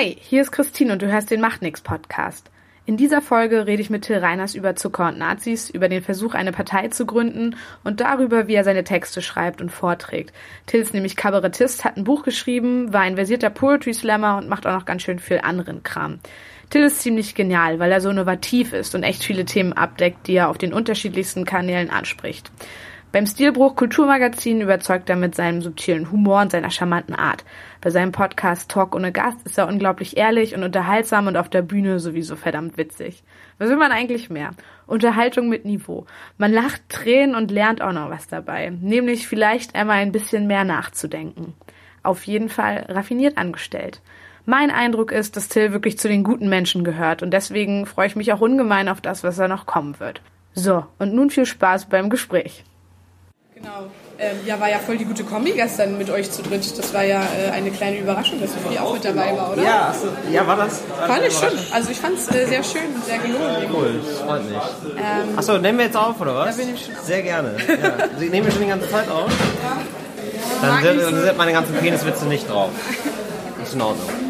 Hey, hier ist Christine und du hörst den Macht nix Podcast. In dieser Folge rede ich mit Till Reiners über Zucker und Nazis, über den Versuch, eine Partei zu gründen und darüber, wie er seine Texte schreibt und vorträgt. Till ist nämlich Kabarettist, hat ein Buch geschrieben, war ein versierter Poetry Slammer und macht auch noch ganz schön viel anderen Kram. Till ist ziemlich genial, weil er so innovativ ist und echt viele Themen abdeckt, die er auf den unterschiedlichsten Kanälen anspricht. Beim Stilbruch Kulturmagazin überzeugt er mit seinem subtilen Humor und seiner charmanten Art. Bei seinem Podcast Talk ohne Gast ist er unglaublich ehrlich und unterhaltsam und auf der Bühne sowieso verdammt witzig. Was will man eigentlich mehr? Unterhaltung mit Niveau. Man lacht Tränen und lernt auch noch was dabei. Nämlich vielleicht einmal ein bisschen mehr nachzudenken. Auf jeden Fall raffiniert angestellt. Mein Eindruck ist, dass Till wirklich zu den guten Menschen gehört und deswegen freue ich mich auch ungemein auf das, was er noch kommen wird. So, und nun viel Spaß beim Gespräch. Genau. Ähm, ja, war ja voll die gute Kombi gestern mit euch zu dritt. Das war ja äh, eine kleine Überraschung, dass Sophie auch mit dabei war, oder? Ja, also, ja war das? War fand ich schon. Also ich fand es äh, sehr schön und sehr gelungen. Cool, das freut mich. Ähm, Achso, nehmen wir jetzt auf, oder was? Ja, bin ich schon. Sehr gerne. Ja. Sie nehmen wir schon die ganze Zeit auf? Dann sind, sind meine ganzen Peniswitze nicht drauf. Ist in Ordnung.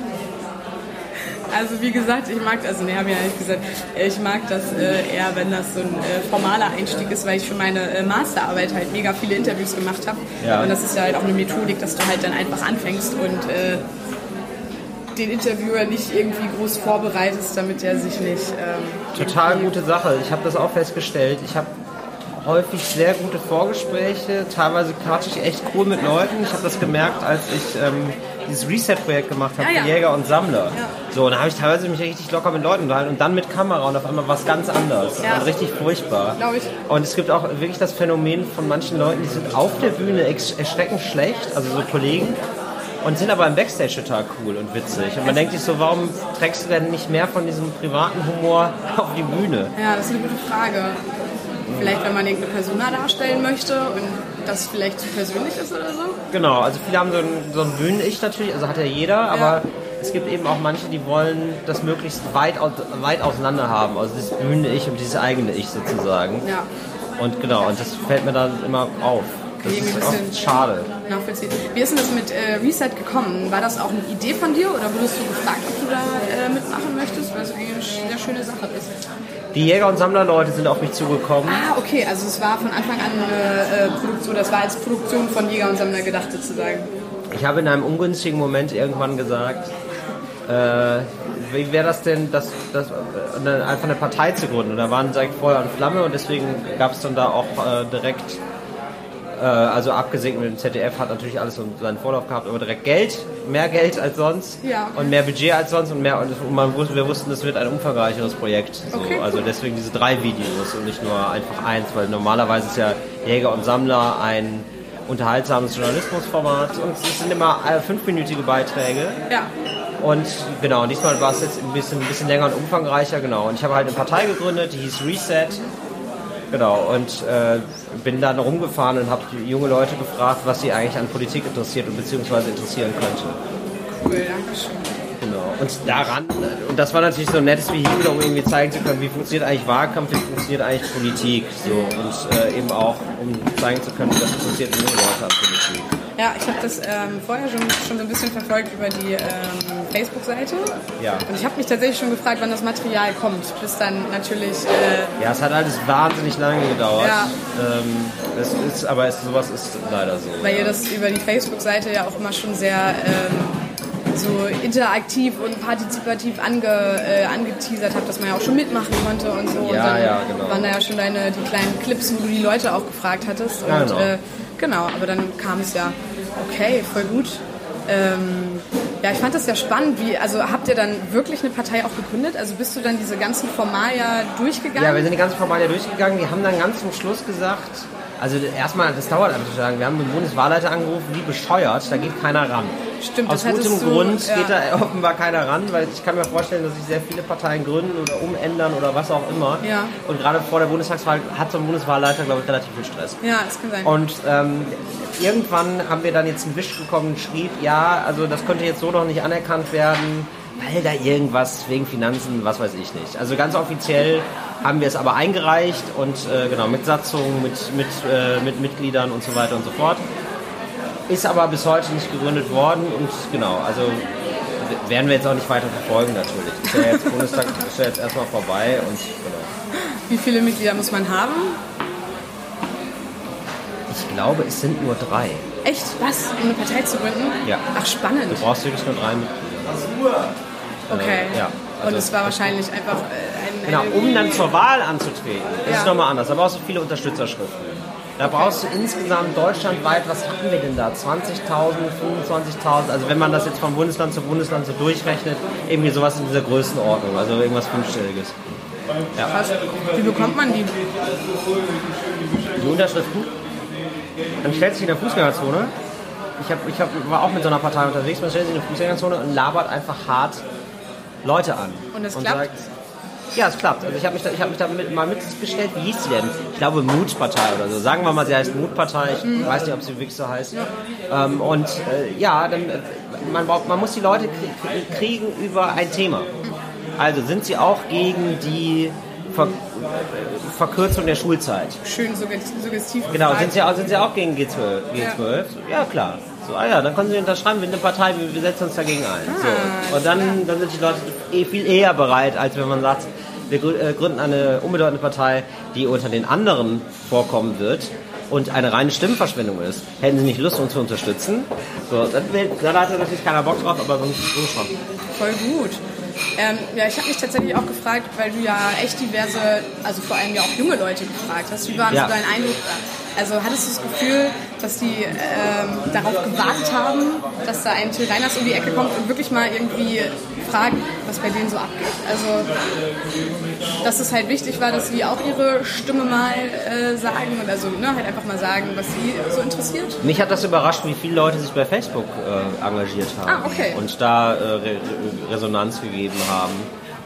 Also wie gesagt, ich mag, also ne, habe ich ja nicht gesagt, ich mag das äh, eher, wenn das so ein äh, formaler Einstieg ist, weil ich für meine äh, Masterarbeit halt mega viele Interviews gemacht habe. Ja. Und das ist ja halt auch eine Methodik, dass du halt dann einfach anfängst und äh, den Interviewer nicht irgendwie groß vorbereitest, damit er sich nicht... Ähm, Total gute Sache. Ich habe das auch festgestellt. Ich habe häufig sehr gute Vorgespräche. Teilweise quatsche ich echt cool mit Leuten. Ich habe das gemerkt, als ich ähm, dieses Reset-Projekt gemacht habe ja, für Jäger und Sammler. Ja. So, und da habe ich teilweise mich richtig locker mit Leuten unterhalten und dann mit Kamera und auf einmal was ganz anderes. Ja. Und richtig furchtbar. Ich. Und es gibt auch wirklich das Phänomen von manchen Leuten, die sind auf der Bühne erschreckend schlecht, also so Kollegen, und sind aber im Backstage total cool und witzig. Und man denkt sich so, warum trägst du denn nicht mehr von diesem privaten Humor auf die Bühne? Ja, das ist eine gute Frage. Vielleicht, wenn man irgendeine Persona darstellen möchte und das vielleicht zu persönlich ist oder so? Genau, also viele haben so ein, so ein Bühnen-Ich natürlich, also hat ja jeder, aber es gibt eben auch manche, die wollen das möglichst weit, weit auseinander haben, also dieses Bühnen-Ich und dieses eigene Ich sozusagen. Ja. Und genau, und das fällt mir dann immer auf. Das ist oft schade. Nachvollziehen. Wie ist denn das mit äh, Reset gekommen? War das auch eine Idee von dir oder wurdest du gefragt, ob du da äh, mitmachen möchtest? Weil es eine sehr schöne Sache ist. Die Jäger- und Sammlerleute sind auf mich zugekommen. Ah, okay, also es war von Anfang an eine äh, Produktion, das war als Produktion von Jäger und Sammler gedacht sozusagen. Ich habe in einem ungünstigen Moment irgendwann gesagt, äh, wie wäre das denn, das, das, äh, einfach eine Partei zu gründen? Und da waren sie Feuer und Flamme und deswegen gab es dann da auch äh, direkt äh, also abgesegnet mit dem ZDF hat natürlich alles seinen Vorlauf gehabt, aber direkt Geld, mehr Geld als sonst ja. und mehr Budget als sonst und mehr und man wusste, wir wussten, es wird ein umfangreicheres Projekt. So. Okay, also deswegen diese drei Videos und nicht nur einfach eins, weil normalerweise ist ja Jäger und Sammler ein unterhaltsames Journalismusformat und es sind immer äh, fünfminütige Beiträge. Ja. Und genau, diesmal war es jetzt ein bisschen, ein bisschen länger und umfangreicher, genau. Und ich habe halt eine Partei gegründet, die hieß Reset Genau, und äh, bin dann rumgefahren und habe junge Leute gefragt, was sie eigentlich an Politik interessiert und beziehungsweise interessieren könnte. Cool, danke schön. Genau. Und daran, und das war natürlich so ein nettes Vehikel, um irgendwie zeigen zu können, wie funktioniert eigentlich Wahlkampf, wie funktioniert eigentlich Politik. So. Und äh, eben auch, um zeigen zu können, was interessiert junge Leute an Politik. Ja, ich habe das ähm, vorher schon, schon so ein bisschen verfolgt über die ähm, Facebook-Seite. Ja. Und ich habe mich tatsächlich schon gefragt, wann das Material kommt, bis dann natürlich... Äh, ja, es hat alles wahnsinnig lange gedauert. Ja. Ähm, es ist, aber es, sowas ist leider so. Weil ihr das über die Facebook-Seite ja auch immer schon sehr... So interaktiv und partizipativ ange, äh, angeteasert habt, dass man ja auch schon mitmachen konnte und so. Ja, und dann ja, genau. waren da ja schon deine, die kleinen Clips, wo du die Leute auch gefragt hattest. Ja, und, genau. Äh, genau, aber dann kam es ja, okay, voll gut. Ähm, ja, ich fand das sehr spannend. Wie, also habt ihr dann wirklich eine Partei auch gegründet? Also bist du dann diese ganzen Formalia durchgegangen? Ja, wir sind die ganzen Formalia durchgegangen. Die haben dann ganz zum Schluss gesagt, also erstmal, das dauert einfach zu sagen, wir haben den Bundeswahlleiter angerufen, wie bescheuert, da geht keiner ran. Stimmt, Aus gutem du, Grund ja. geht da offenbar keiner ran, weil ich kann mir vorstellen, dass sich sehr viele Parteien gründen oder umändern oder was auch immer. Ja. Und gerade vor der Bundestagswahl hat so ein Bundeswahlleiter, glaube ich, relativ viel Stress. Ja, das kann sein. Und ähm, irgendwann haben wir dann jetzt einen Wisch bekommen und schrieb, ja, also das könnte jetzt so noch nicht anerkannt werden, weil da irgendwas wegen Finanzen, was weiß ich nicht. Also ganz offiziell haben wir es aber eingereicht und äh, genau mit Satzungen, mit, mit, äh, mit Mitgliedern und so weiter und so fort. Ist aber bis heute nicht gegründet worden und genau, also werden wir jetzt auch nicht weiter verfolgen natürlich. Ist ja jetzt Bundestag ist ja jetzt erstmal vorbei und genau. Wie viele Mitglieder muss man haben? Ich glaube, es sind nur drei. Echt? Was? Um eine Partei zu gründen? Ja. Ach, spannend. Du brauchst wirklich nur drei Mitglieder. Okay. Äh, ja. und es war wahrscheinlich einfach äh, ein. Genau, um dann zur Wahl anzutreten. Das Ja. ist nochmal anders. Da brauchst du viele Unterstützerschriften. Da brauchst du insgesamt deutschlandweit, was hatten wir denn da? 20.000, 25.000? Also wenn man das jetzt von Bundesland zu Bundesland so durchrechnet, irgendwie sowas in dieser Größenordnung. Also irgendwas Fünfstelliges. Krass. Wie bekommt man die? Die Unterschriften, dann stellt sich in der Fußgängerzone. Ich, hab, ich hab, war auch mit so einer Partei unterwegs, man stellt sich in der Fußgängerzone und labert einfach hart Leute an. Und es klappt? sagt, ja, es klappt. Also ich habe mich da, ich hab mich da mit, mal mitgestellt, wie hieß die denn? Ich glaube Mutpartei oder so. Sagen wir mal, sie heißt Mutpartei. Ich Mhm. weiß nicht, ob sie wirklich so heißt. Ähm, und äh, ja, dann, äh, man, braucht, man muss die Leute krie- kriegen über ein Thema. Also sind sie auch gegen die Ver Verkürzung der Schulzeit? Schön suggest- suggestiv. Genau, sind Sie, auch, sind Sie auch gegen G12? G12? Ja, klar. So, ah ja, dann können Sie unterschreiben, wir sind eine Partei, wir, setzen uns dagegen ein. so. Und dann, dann sind die Leute eh viel eher bereit, als wenn man sagt, wir äh, gründen eine unbedeutende Partei, die unter den anderen vorkommen wird und eine reine Stimmenverschwendung ist. Hätten Sie nicht Lust, uns zu unterstützen? So, da hat natürlich keiner Bock drauf, aber sonst so schon. Voll gut. Ähm, ja, ich habe mich tatsächlich auch gefragt, weil du ja echt diverse, also vor allem ja auch junge Leute gefragt hast. Wie war Ja. so dein Eindruck? Also hattest du das Gefühl, dass die ähm, darauf gewartet haben, dass da ein Till Reiners um die Ecke kommt und wirklich mal irgendwie fragt, was bei denen so abgeht? Also, dass es halt wichtig war, dass sie auch ihre Stimme mal äh, sagen oder so, ne, halt einfach mal sagen, was sie so interessiert. Mich hat das überrascht, wie viele Leute sich bei Facebook äh, engagiert haben Ah, okay. und da äh, Re Resonanz gegeben haben.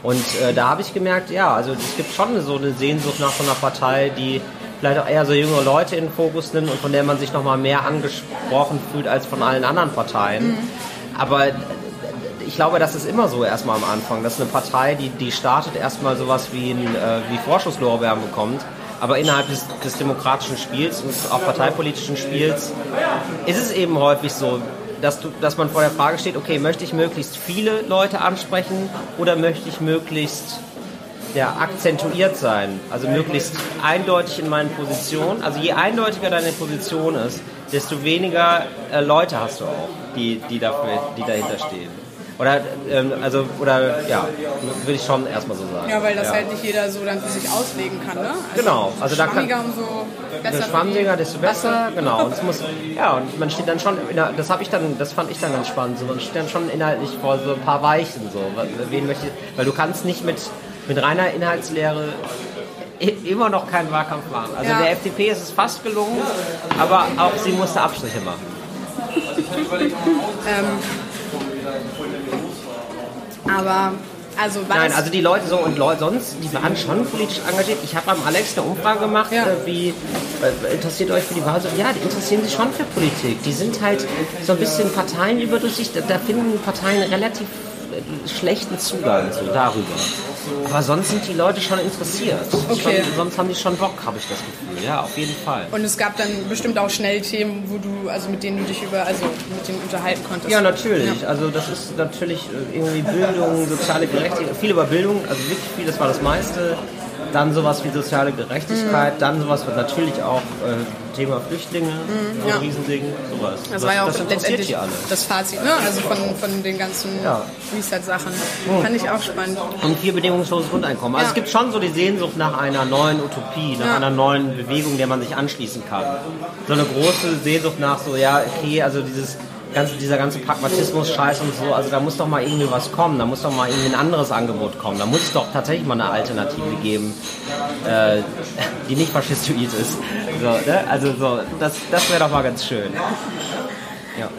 Und äh, da habe ich gemerkt, ja, also es gibt schon so eine Sehnsucht nach so einer Partei, die vielleicht auch eher so junge Leute in den Fokus nimmt und von der man sich nochmal mehr angesprochen fühlt als von allen anderen Parteien. Mhm. Aber ich glaube, das ist immer so erstmal am Anfang, dass eine Partei, die, die startet erstmal sowas wie, ein, äh, wie Vorschusslorbeeren bekommt, aber innerhalb des, des demokratischen Spiels und auch parteipolitischen Spiels ist es eben häufig so, dass, du, dass man vor der Frage steht, okay, möchte ich möglichst viele Leute ansprechen oder möchte ich möglichst ja, akzentuiert sein, also möglichst eindeutig in meinen Positionen. Also je eindeutiger deine Position ist, desto weniger äh, Leute hast du auch, die, die, dafür, die dahinter stehen. Oder, ähm, also, oder, ja, würde ich schon erstmal so sagen. Ja, weil das halt nicht jeder so dann für sich auslegen kann, ne? Also Genau, also da kann- schwammiger umso besser. Schwammiger, desto besser, genau. Und es muss, ja, und man steht dann schon, der, das habe ich dann, das fand ich dann ganz spannend. So, man steht dann schon inhaltlich vor so ein paar Weichen, so. Wen möchte, weil du kannst nicht mit, mit reiner Inhaltslehre immer noch keinen Wahlkampf machen. Also Ja. der FDP ist es fast gelungen, aber auch sie musste Abstriche machen. Aber, also Nein, also die Leute so und Leute sonst, die waren schon politisch engagiert. Ich habe am Alex eine Umfrage gemacht, Ja. äh, wie äh, interessiert euch für die Wahl? So, ja, die interessieren sich schon für Politik. Die sind halt so ein bisschen parteienüberdrüssig. Da, finden Parteien relativ schlechten Zugang so darüber. Aber sonst sind die Leute schon interessiert. Okay. Schon, sonst haben die schon Bock, habe ich das Gefühl. Ja, auf jeden Fall. und es gab dann bestimmt auch schnell Themen, wo du, also mit denen du dich über, also mit denen unterhalten konntest. Ja, natürlich. Also das ist natürlich äh, irgendwie Bildung, soziale Gerechtigkeit, viel über Bildung, also wirklich viel, das war das meiste. Dann sowas wie soziale Gerechtigkeit, dann sowas wird natürlich auch äh, Thema Flüchtlinge, so ein ja. Riesending, sowas. Das war ja auch das letztendlich die alle. das Fazit, ne? Also von, von den ganzen Ja. Reset-Sachen. Fand ich auch spannend. Und hier bedingungsloses Grundeinkommen. Also Ja. es gibt schon so die Sehnsucht nach einer neuen Utopie, nach Ja. einer neuen Bewegung, der man sich anschließen kann. So eine große Sehnsucht nach so, ja, okay, also dieses ganze, dieser ganze Pragmatismus-Scheiß und so, also da muss doch mal irgendwie was kommen, da muss doch mal irgendwie ein anderes Angebot kommen, da muss es doch tatsächlich mal eine Alternative geben, äh, die nicht faschistoid ist. So, ne? Also so, das, das wäre doch mal ganz schön.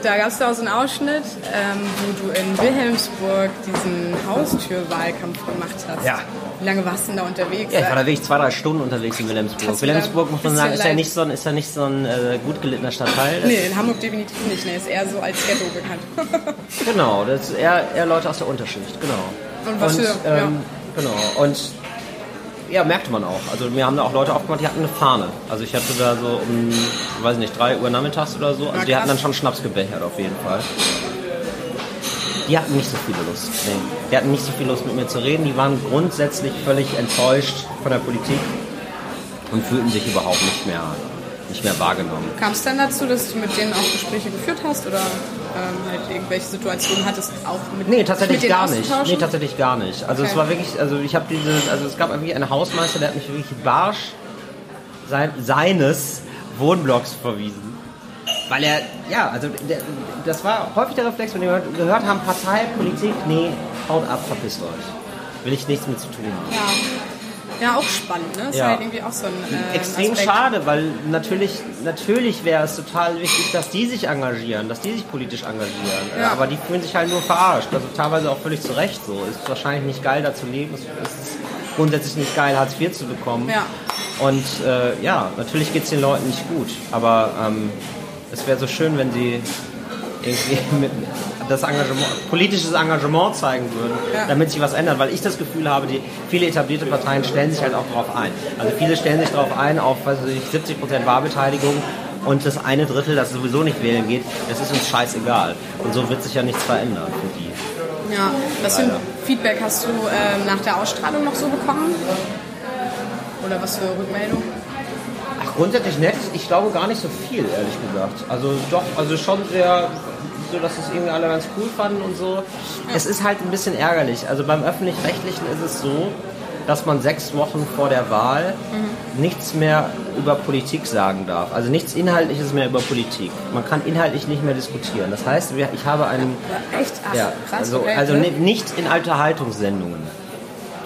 Da gab es da auch so einen Ausschnitt, ähm, wo du in Wilhelmsburg diesen Haustürwahlkampf gemacht hast. Ja. Wie lange warst du denn da unterwegs? Ja, ich war da wirklich zwei, drei Stunden unterwegs in Wilhelmsburg. Wilhelmsburg, muss man sagen, ist ja nicht so ein, ist ja nicht so ein äh, gut gelittener Stadtteil. Nee, in Hamburg definitiv nicht. Ne, ist eher so als Ghetto bekannt. Genau, das ist eher, eher Leute aus der Unterschicht, genau. Und was für- ähm, Genau, und ja, merkte man auch. Also mir haben da auch Leute aufgemacht, die hatten eine Fahne. Also ich hatte da so um, weiß nicht, 3 Uhr nachmittags oder so. Also die hatten dann schon Schnaps gebechert auf jeden Fall. die hatten nicht so viel Lust. Nee. Die hatten nicht so viel Lust mit mir zu reden. Die waren grundsätzlich völlig enttäuscht von der Politik und fühlten sich überhaupt nicht mehr, nicht mehr wahrgenommen. Kam es dann dazu, dass du mit denen auch Gespräche geführt hast oder ähm, halt irgendwelche Situationen hattest auch mit Nee, tatsächlich mit gar nicht. Nee, tatsächlich gar nicht. Also okay. es war wirklich, also ich habe diese, also es gab irgendwie einen Hausmeister, der hat mich wirklich barsch sein, seines Wohnblocks verwiesen. Weil er, ja, also der, das war häufig der Reflex, wenn wir gehört haben, Partei, Politik, nee, haut ab, verpisst euch. Will ich nichts mit zu tun haben. Ja. Ja, auch spannend, ne? Das ja. ist halt irgendwie auch so ein. Äh, Extrem Aspekt. schade, weil natürlich, natürlich wäre es total wichtig, dass die sich engagieren, dass die sich politisch engagieren. Ja. Aber die fühlen sich halt nur verarscht. Also teilweise auch völlig zu Recht so. Ist wahrscheinlich nicht geil, da zu leben. Es ist grundsätzlich nicht geil, Hartz IV zu bekommen. Ja. Und äh, ja, natürlich geht es den Leuten nicht gut. Aber ähm, es wäre so schön, wenn sie irgendwie mit das Engagement, politisches Engagement zeigen würden, ja. damit sich was ändert, weil ich das Gefühl habe, die viele etablierte Parteien stellen sich halt auch darauf ein. Also viele stellen sich darauf ein, auf weiß ich, 70 Prozent Wahlbeteiligung und das eine Drittel, das sowieso nicht wählen geht, das ist uns scheißegal. Und so wird sich ja nichts verändern für die. Ja, was für ein Feedback hast du ähm, nach der Ausstrahlung noch so bekommen? Oder was für Rückmeldungen? Grundsätzlich nett, ich glaube gar nicht so viel, ehrlich gesagt. Also doch, also schon sehr, so dass es irgendwie alle ganz cool fanden und so. Es ist halt ein bisschen ärgerlich. Also beim Öffentlich-Rechtlichen ist es so, dass man sechs Wochen vor der Wahl mhm. nichts mehr über Politik sagen darf. Also nichts Inhaltliches mehr über Politik. Man kann inhaltlich nicht mehr diskutieren. Das heißt, ich habe einen... Echt? Ach, ja, also, okay. also nicht in Unterhaltungssendungen.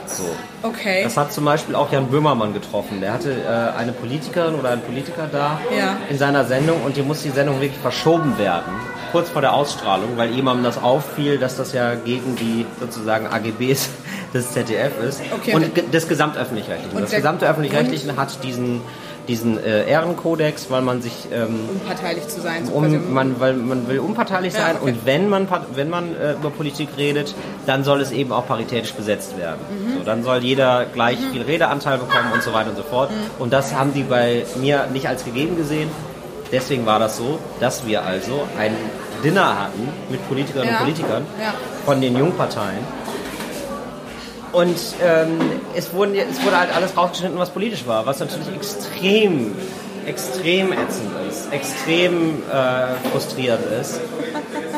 So. Okay. Das hat zum Beispiel auch Jan Böhmermann getroffen. Der hatte äh, eine Politikerin oder einen Politiker da ja. in seiner Sendung und die musste die Sendung wirklich verschoben werden, kurz vor der Ausstrahlung, weil jemandem das auffiel, dass das ja gegen die sozusagen AGBs des ZDF ist okay. und des Gesamtöffentlich-Rechtlichen. Das Gesamtöffentlich-Rechtlichen hat diesen diesen äh, Ehrenkodex, weil man sich ähm, unparteilich zu sein, so um, man, weil man will unparteilich sein ja, okay. und wenn man wenn man äh, über Politik redet, dann soll es eben auch paritätisch besetzt werden. Mhm. So, dann soll jeder gleich mhm. viel Redeanteil bekommen und so weiter und so fort. Mhm. Und das haben die bei mir nicht als gegeben gesehen. Deswegen war das so, dass wir also ein Dinner hatten mit Politikerinnen ja. und Politikern ja. von den Jungparteien und ähm, es, wurden, es wurde halt alles rausgeschnitten, was politisch war, was natürlich extrem, extrem ätzend ist, extrem äh, frustrierend ist.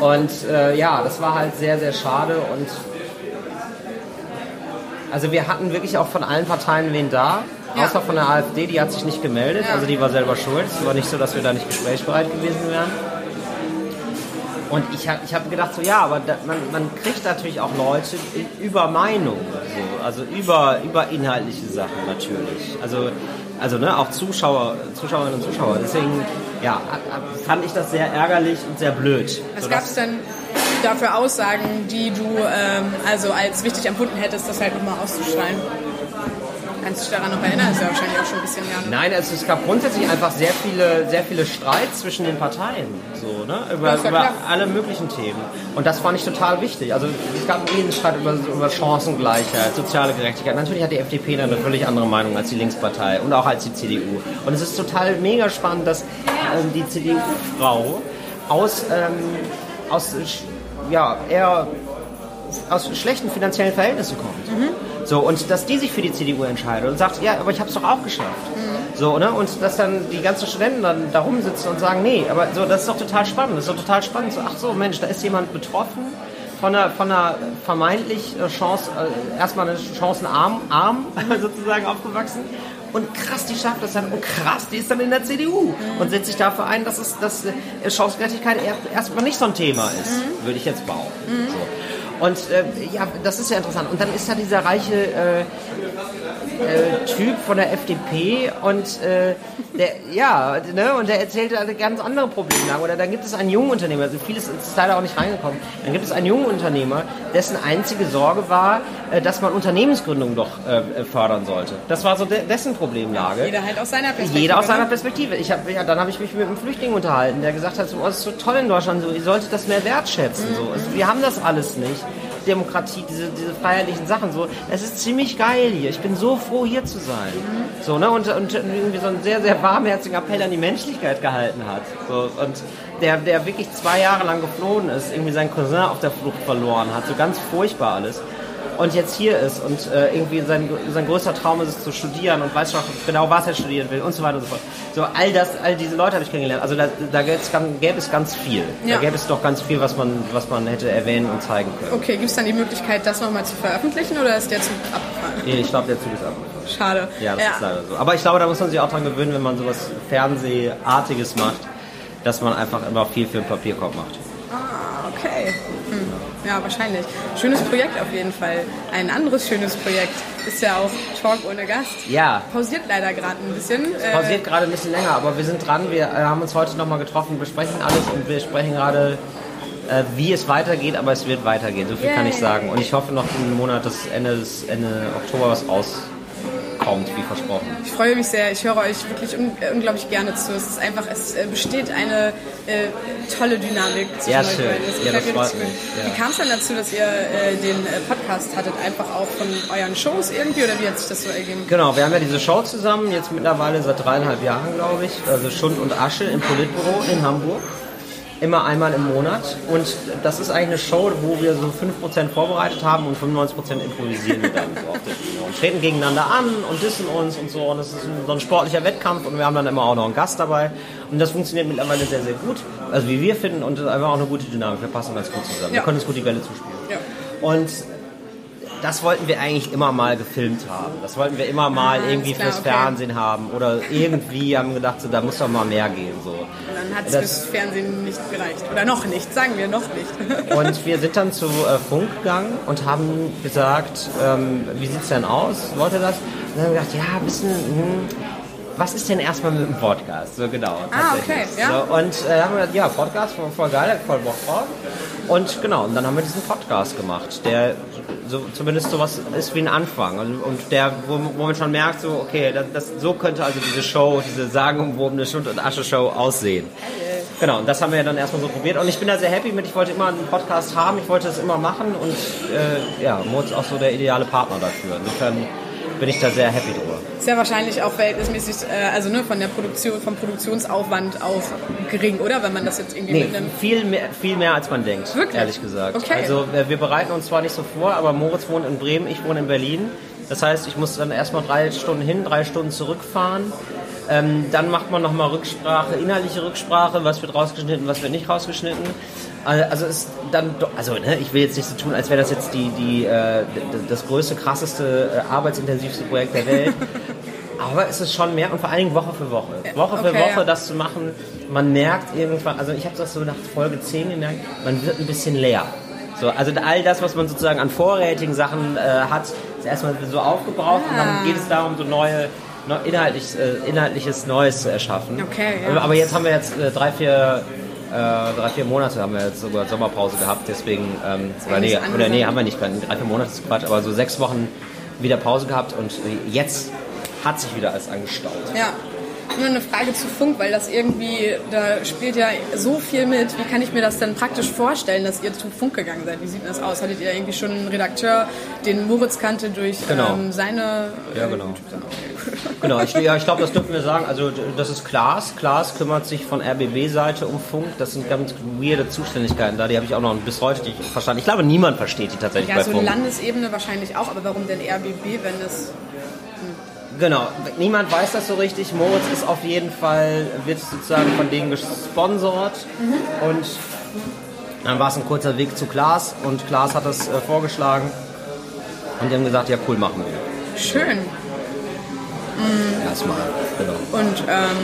Und äh, ja, das war halt sehr, sehr schade und also wir hatten wirklich auch von allen Parteien wen da, ja. außer von der AfD, die hat sich nicht gemeldet, ja. also die war selber schuld. Es war nicht so, dass wir da nicht gesprächsbereit gewesen wären. Und ich habe ich hab gedacht, so ja, aber da, man, man kriegt natürlich auch Leute über Meinungen, so, also über, über inhaltliche Sachen natürlich. Also, also ne, auch Zuschauer, Zuschauerinnen und Zuschauer. Deswegen ja, fand ich das sehr ärgerlich und sehr blöd. Was gab es denn dafür Aussagen, die du ähm, also als wichtig empfunden hättest, das halt nochmal auszustrahlen? Kannst du dich daran noch erinnern? Das ist ja wahrscheinlich auch schon ein bisschen Jahre. Nein, also es gab grundsätzlich einfach sehr viele, sehr viele Streits zwischen den Parteien, so, ne? über, über alle möglichen Themen. Und das fand ich total wichtig. Also es gab jeden Streit über, über Chancengleichheit, soziale Gerechtigkeit. Natürlich hat die FDP eine völlig andere Meinung als die Linkspartei und auch als die CDU. Und es ist total mega spannend, dass ähm, die CDU-Frau aus, ähm, aus ja, eher aus schlechten finanziellen Verhältnissen kommt. Mhm. So, und dass die sich für die CDU entscheidet und sagt, ja, aber ich habe es doch auch geschafft. Mhm. So, ne? Und dass dann die ganzen Studenten dann da rumsitzen und sagen, nee, aber so, das ist doch total spannend. Das ist doch total spannend. So, ach so, Mensch, da ist jemand betroffen von einer, von einer vermeintlich äh, Chance, äh, erstmal eine chancenarm arm, sozusagen aufgewachsen. Und krass, die schafft das dann. Und krass, die ist dann in der CDU mhm. und setzt sich dafür ein, dass es dass äh, Chancengerechtigkeit erstmal nicht so ein Thema ist, mhm. würde ich jetzt bauen. Mhm. So. Und äh, ja, das ist ja interessant. Und dann ist da dieser reiche äh, äh, Typ von der FDP und äh, der, ja, ne, und der erzählt eine ganz andere Probleme. Oder dann gibt es einen jungen Unternehmer, also vieles ist leider auch nicht reingekommen. Dann gibt es einen jungen Unternehmer, dessen einzige Sorge war, äh, dass man Unternehmensgründung doch äh, fördern sollte. Das war so de dessen Problemlage. Jeder halt aus seiner Perspektive. Jeder aus seiner ne? Perspektive. Ich hab, ja, dann habe ich mich mit einem Flüchtling unterhalten, der gesagt hat, so, oh, es ist so toll in Deutschland, so, ihr solltet das mehr wertschätzen. So. Also, wir haben das alles nicht. Demokratie, diese, diese feierlichen Sachen. So, es ist ziemlich geil hier. Ich bin so froh, hier zu sein. So, ne? Und, und irgendwie so einen sehr, sehr warmherzigen Appell an die Menschlichkeit gehalten hat. So, und der, der wirklich zwei Jahre lang geflohen ist, irgendwie seinen Cousin auf der Flucht verloren hat, so ganz furchtbar alles und jetzt hier ist und äh, irgendwie sein, sein größter Traum ist es zu studieren und weiß noch genau, was er studieren will und so weiter und so fort. So all das, all diese Leute habe ich kennengelernt. Also da, da gäbe, es, gäbe es ganz viel. Ja. Da gäbe es doch ganz viel, was man, was man hätte erwähnen und zeigen können. Okay, gibt es dann die Möglichkeit, das nochmal zu veröffentlichen oder ist der Zug abgefahren? Nee, ich glaube, der Zug ist abgefahren. Schade. Ja, das ja. ist leider so. Aber ich glaube, da muss man sich auch dran gewöhnen, wenn man sowas Fernsehartiges macht, dass man einfach immer viel für den Papierkorb macht. Ah, okay. Ja, wahrscheinlich. Schönes Projekt auf jeden Fall. Ein anderes schönes Projekt ist ja auch Talk ohne Gast. Ja. Pausiert leider gerade ein bisschen. Es pausiert äh, gerade ein bisschen länger, aber wir sind dran. Wir äh, haben uns heute nochmal getroffen, besprechen alles und wir sprechen gerade, äh, wie es weitergeht, aber es wird weitergehen. So viel Yay. kann ich sagen. Und ich hoffe noch im Monat, dass Ende, des, Ende Oktober was raus kommt, wie versprochen. Ich freue mich sehr. Ich höre euch wirklich un unglaublich gerne zu. Es ist einfach, es äh, besteht eine äh, tolle Dynamik zwischen ja, schön. Das ja, das freut mich. Ja. Wie kam es dann dazu, dass ihr äh, den äh, Podcast hattet? Einfach auch von euren Shows irgendwie oder wie hat sich das so ergeben? Genau, wir haben ja diese Show zusammen, jetzt mittlerweile seit dreieinhalb Jahren, glaube ich. Also Schund und Asche im Politbüro in Hamburg immer einmal im Monat. Und das ist eigentlich eine Show, wo wir so 5% vorbereitet haben und 95% improvisieren wir dann so auf der Bühne. Und treten gegeneinander an und dissen uns und so. Und das ist so ein sportlicher Wettkampf und wir haben dann immer auch noch einen Gast dabei. Und das funktioniert mittlerweile sehr, sehr gut. Also wie wir finden und einfach auch eine gute Dynamik. Wir passen ganz gut zusammen. Ja. Wir können uns gut die Welle zuspielen. Ja. Und das wollten wir eigentlich immer mal gefilmt haben. Das wollten wir immer mal ah, irgendwie klar, fürs okay. Fernsehen haben oder irgendwie haben gedacht, so, da muss doch mal mehr gehen. So. Und dann hat es fürs Fernsehen nicht gereicht. Oder noch nicht, sagen wir noch nicht. und wir sind dann zu äh, Funk gegangen und haben gesagt, ähm, wie sieht es denn aus? Wollte das? Und dann haben wir gedacht, ja, ein bisschen, hm, was ist denn erstmal mit dem Podcast? So genau. Ah, okay. Ja. So, und äh, haben wir ja, Podcast, voll, voll geil, voll Bock drauf. Und genau, und dann haben wir diesen Podcast gemacht, der so, zumindest sowas ist wie ein Anfang. Und, und der, wo, wo, man schon merkt, so, okay, das, das, so könnte also diese Show, diese sagenumwobene Schund- und Asche-Show aussehen. Genau, und das haben wir dann erstmal so probiert. Und ich bin da sehr happy mit. Ich wollte immer einen Podcast haben, ich wollte das immer machen. Und äh, ja, Mo ist auch so der ideale Partner dafür. Insofern bin ich da sehr happy drüber. Ja wahrscheinlich auch verhältnismäßig, äh, also ne, von der Produktion, vom Produktionsaufwand auch gering, oder? Wenn man das jetzt irgendwie nee, mitnimmt. Viel mehr, viel mehr als man denkt, Wirklich? ehrlich gesagt. Okay. Also wir bereiten uns zwar nicht so vor, aber Moritz wohnt in Bremen, ich wohne in Berlin. Das heißt, ich muss dann erstmal drei Stunden hin, drei Stunden zurückfahren. Ähm, dann macht man nochmal Rücksprache, inhaltliche Rücksprache, was wird rausgeschnitten, was wird nicht rausgeschnitten. Also ist dann, also ne, ich will jetzt nicht so tun, als wäre das jetzt die, die, äh, das größte, krasseste, äh, arbeitsintensivste Projekt der Welt. Aber es ist schon mehr und vor allen Dingen Woche für Woche. Woche für okay, Woche ja. das zu machen, man merkt irgendwann, also ich habe das so nach Folge 10 gemerkt, man wird ein bisschen leer. So, also all das, was man sozusagen an vorrätigen Sachen äh, hat, ist erstmal so aufgebraucht ah. und dann ah. geht es darum, so neue, inhaltlich, äh, inhaltliches Neues zu erschaffen. Okay, ja. Aber jetzt haben wir jetzt äh, drei, vier äh, drei, vier Monate haben wir jetzt sogar Sommerpause gehabt, deswegen, ähm, oder, nee, oder nee, haben wir nicht, drei, vier Monate ist Quatsch, aber so sechs Wochen wieder Pause gehabt und jetzt hat sich wieder alles angestaut. Ja. Nur eine Frage zu Funk, weil das irgendwie, da spielt ja so viel mit. Wie kann ich mir das denn praktisch vorstellen, dass ihr zu Funk gegangen seid? Wie sieht das aus? Hattet ihr irgendwie schon einen Redakteur, den Moritz kannte durch genau. ähm, seine ja, genau. genau, ich, ja, ich glaube, das dürfen wir sagen. Also das ist Klaas. Klaas kümmert sich von RBB-Seite um Funk. Das sind ganz weirde Zuständigkeiten da. Die habe ich auch noch bis heute nicht verstanden. Ich glaube, niemand versteht die tatsächlich ja, bei so Funk. Landesebene wahrscheinlich auch. Aber warum denn RBB, wenn es Genau, niemand weiß das so richtig. Moritz ist auf jeden Fall, wird sozusagen von denen gesponsert mhm. und dann war es ein kurzer Weg zu Klaas und Klaas hat das äh, vorgeschlagen und die haben gesagt, ja cool, machen wir. Schön. Mhm. Erstmal, genau. Und ähm,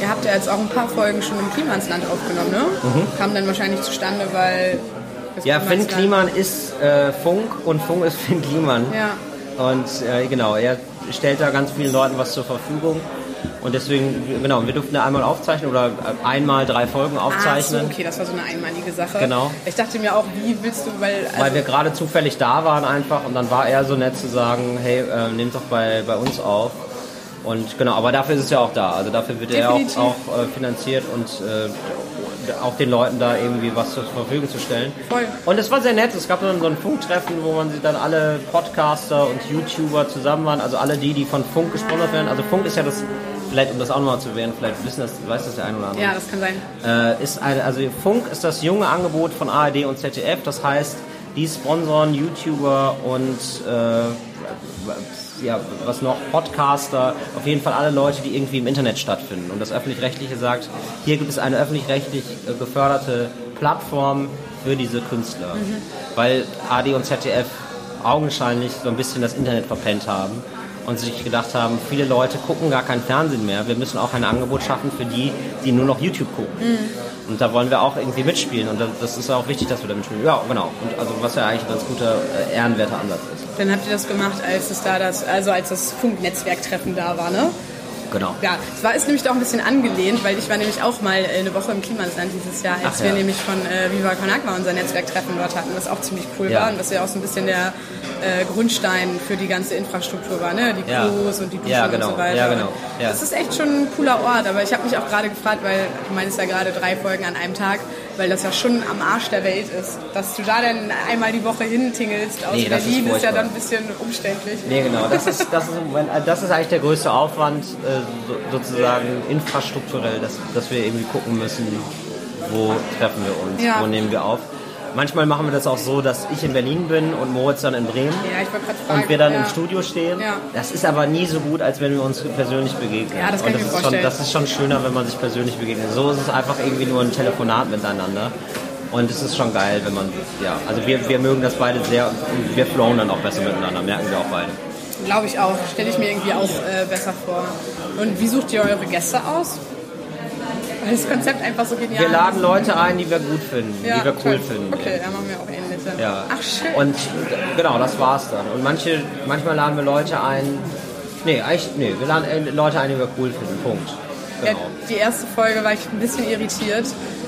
ihr habt ja jetzt auch ein paar Folgen schon im Klimansland aufgenommen, ne? Mhm. Kam dann wahrscheinlich zustande, weil... Ja, Finn Kliman ist äh, Funk und Funk ist Finn Kliman. Ja. Und äh, genau, er stellt da ganz vielen Leuten was zur Verfügung. Und deswegen, genau, wir durften da einmal aufzeichnen oder einmal drei Folgen aufzeichnen. Ah, so, okay, das war so eine einmalige Sache. Genau. Ich dachte mir auch, wie willst du, weil... Also weil wir gerade zufällig da waren einfach und dann war er so nett zu sagen, hey, äh, nehmt doch bei, bei uns auf. Und genau, aber dafür ist es ja auch da. Also dafür wird Definitiv. er auch, auch äh, finanziert und äh, auch den Leuten da irgendwie was zur Verfügung zu stellen. Voll. Und es war sehr nett. Es gab dann so ein Funktreffen, wo man sich dann alle Podcaster und YouTuber zusammen waren, also alle die, die von Funk gesponsert werden. Also Funk ist ja das vielleicht um das auch nochmal zu erwähnen, vielleicht wissen das, weiß das der eine oder andere. Ja, das kann sein. Äh, ist eine, also Funk ist das junge Angebot von ARD und ZDF, das heißt, die sponsern YouTuber und äh, ja, was noch, Podcaster, auf jeden Fall alle Leute, die irgendwie im Internet stattfinden. Und das Öffentlich-Rechtliche sagt, hier gibt es eine öffentlich-rechtlich äh, geförderte Plattform für diese Künstler. Mhm. Weil AD und ZDF augenscheinlich so ein bisschen das Internet verpennt haben und sich gedacht haben, viele Leute gucken gar kein Fernsehen mehr. Wir müssen auch ein Angebot schaffen für die, die nur noch YouTube gucken. Mhm. Und da wollen wir auch irgendwie mitspielen und das ist auch wichtig, dass wir da mitspielen. Ja, genau. Und also was ja eigentlich ein ganz guter, äh, ehrenwerter Ansatz ist. Dann habt ihr das gemacht, als es da das, also als das Funknetzwerktreffen da war, ne? Genau. Ja, es war ist nämlich auch ein bisschen angelehnt, weil ich war nämlich auch mal äh, eine Woche im Klimasland dieses Jahr, als Ach, wir ja. nämlich von äh, Viva Con Agua unser Netzwerktreffen dort hatten, was auch ziemlich cool ja. war und was ja auch so ein bisschen der äh, Grundstein für die ganze Infrastruktur war, ne? Die Crews und die Duschen genau. und so weiter. Ja, genau. Ja. Das ist echt schon ein cooler Ort, aber ich habe mich auch gerade gefragt, weil du meinst ja gerade drei Folgen an einem Tag, weil das ja schon am Arsch der Welt ist. Dass du da dann einmal die Woche hintingelst aus nee, Berlin, ist, ist, ja dann ein bisschen umständlich. Nee, genau. Das ist, das ist, das ist eigentlich der größte Aufwand, äh, sozusagen infrastrukturell, dass, dass wir irgendwie gucken müssen, wo treffen wir uns, ja. wo nehmen wir auf. Manchmal machen wir das auch so, dass ich in Berlin bin und Moritz dann in Bremen. Ja, ich wollte fragen. Und wir dann ja. im Studio stehen. Ja. Das ist aber nie so gut, als wenn wir uns persönlich begegnen. Ja, das kann und das ich mir ist vorstellen. Schon, das ist schon schöner, wenn man sich persönlich begegnet. So ist es einfach irgendwie nur ein Telefonat miteinander. Und es ist schon geil, wenn man, ja, also wir, wir mögen das beide sehr und wir flowen dann auch besser miteinander, merken wir auch beide. Glaube ich auch, stelle ich mir irgendwie auch äh, besser vor. Und wie sucht ihr eure Gäste aus? Weil das Konzept einfach so genial Wir laden Leute ein, die wir gut finden, ja, die wir cool toll. finden. Okay, da machen wir auch ähnliche. Ja. Ach, schön. Und genau, das war's dann. Und manche, manchmal laden wir Leute ein, nee, eigentlich, nee, wir laden äh, Leute ein, die wir cool finden, Punkt. Genau. Ja, die erste Folge war ich ein bisschen irritiert,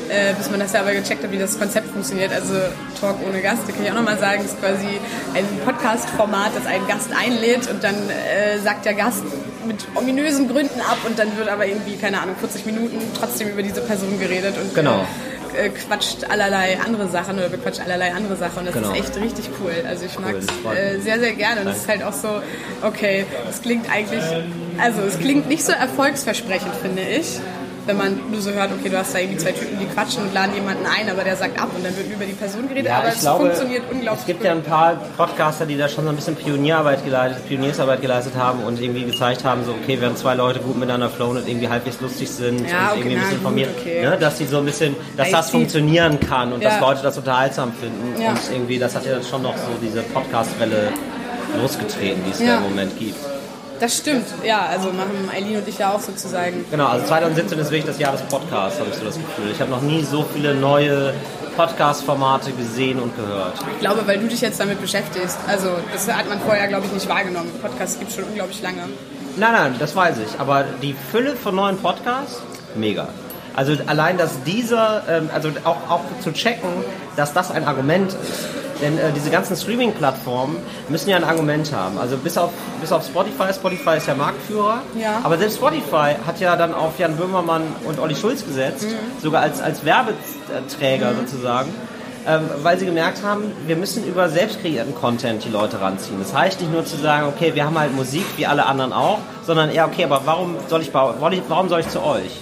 äh, bis man das ja aber gecheckt hat, wie das Konzept funktioniert. Also Talk ohne Gast, da kann ich auch nochmal sagen, ist quasi ein Podcast-Format, das einen Gast einlädt und dann äh, sagt der Gast mit ominösen Gründen ab und dann wird aber irgendwie, keine Ahnung, 40 Minuten trotzdem über diese Person geredet und genau. äh, quatscht allerlei andere Sachen oder bequatscht allerlei andere Sachen und das genau. ist echt richtig cool. Also ich mag es cool, äh, sehr, sehr gerne und es ist halt auch so, okay, es klingt eigentlich, also es klingt nicht so erfolgsversprechend, finde ich wenn man nur so hört, okay, du hast da irgendwie zwei Typen, die quatschen und laden jemanden ein, aber der sagt ab und dann wird über die Person geredet, ja, aber es glaube, funktioniert unglaublich Es gibt gut. ja ein paar Podcaster, die da schon so ein bisschen Pionierarbeit geleistet, Pioniersarbeit geleistet haben und irgendwie gezeigt haben, so okay, wenn zwei Leute gut miteinander flowen und irgendwie halbwegs lustig sind ja, und okay, irgendwie ein bisschen informiert, okay. ne, dass die so ein bisschen, dass I das see. funktionieren kann und ja. dass Leute das unterhaltsam finden und irgendwie, das hat ja schon noch so diese Podcast-Welle losgetreten, die es ja. da im Moment gibt. Das stimmt, ja, also machen Eileen und ich ja auch sozusagen. Genau, also 2017 ist wirklich das Jahr des Podcasts, habe ich so das Gefühl. Ich habe noch nie so viele neue Podcast-Formate gesehen und gehört. Ich glaube, weil du dich jetzt damit beschäftigst. Also das hat man vorher, glaube ich, nicht wahrgenommen. Podcasts gibt es schon unglaublich lange. Nein, nein, das weiß ich. Aber die Fülle von neuen Podcasts, mega. Also allein, dass dieser, ähm, also auch, auch zu checken, dass das ein Argument ist denn äh, diese ganzen Streaming-Plattformen müssen ja ein Argument haben. Also bis auf, bis auf Spotify, Spotify ist ja Marktführer. Ja. Aber selbst Spotify hat ja dann auf Jan Böhmermann und Olli Schulz gesetzt, mhm. sogar als, als Werbeträger mhm. sozusagen. Ähm, weil sie gemerkt haben, wir müssen über selbst kreierten Content die Leute ranziehen. Das heißt nicht nur zu sagen, okay, wir haben halt Musik wie alle anderen auch, sondern eher, okay, aber warum soll ich, warum soll ich zu euch?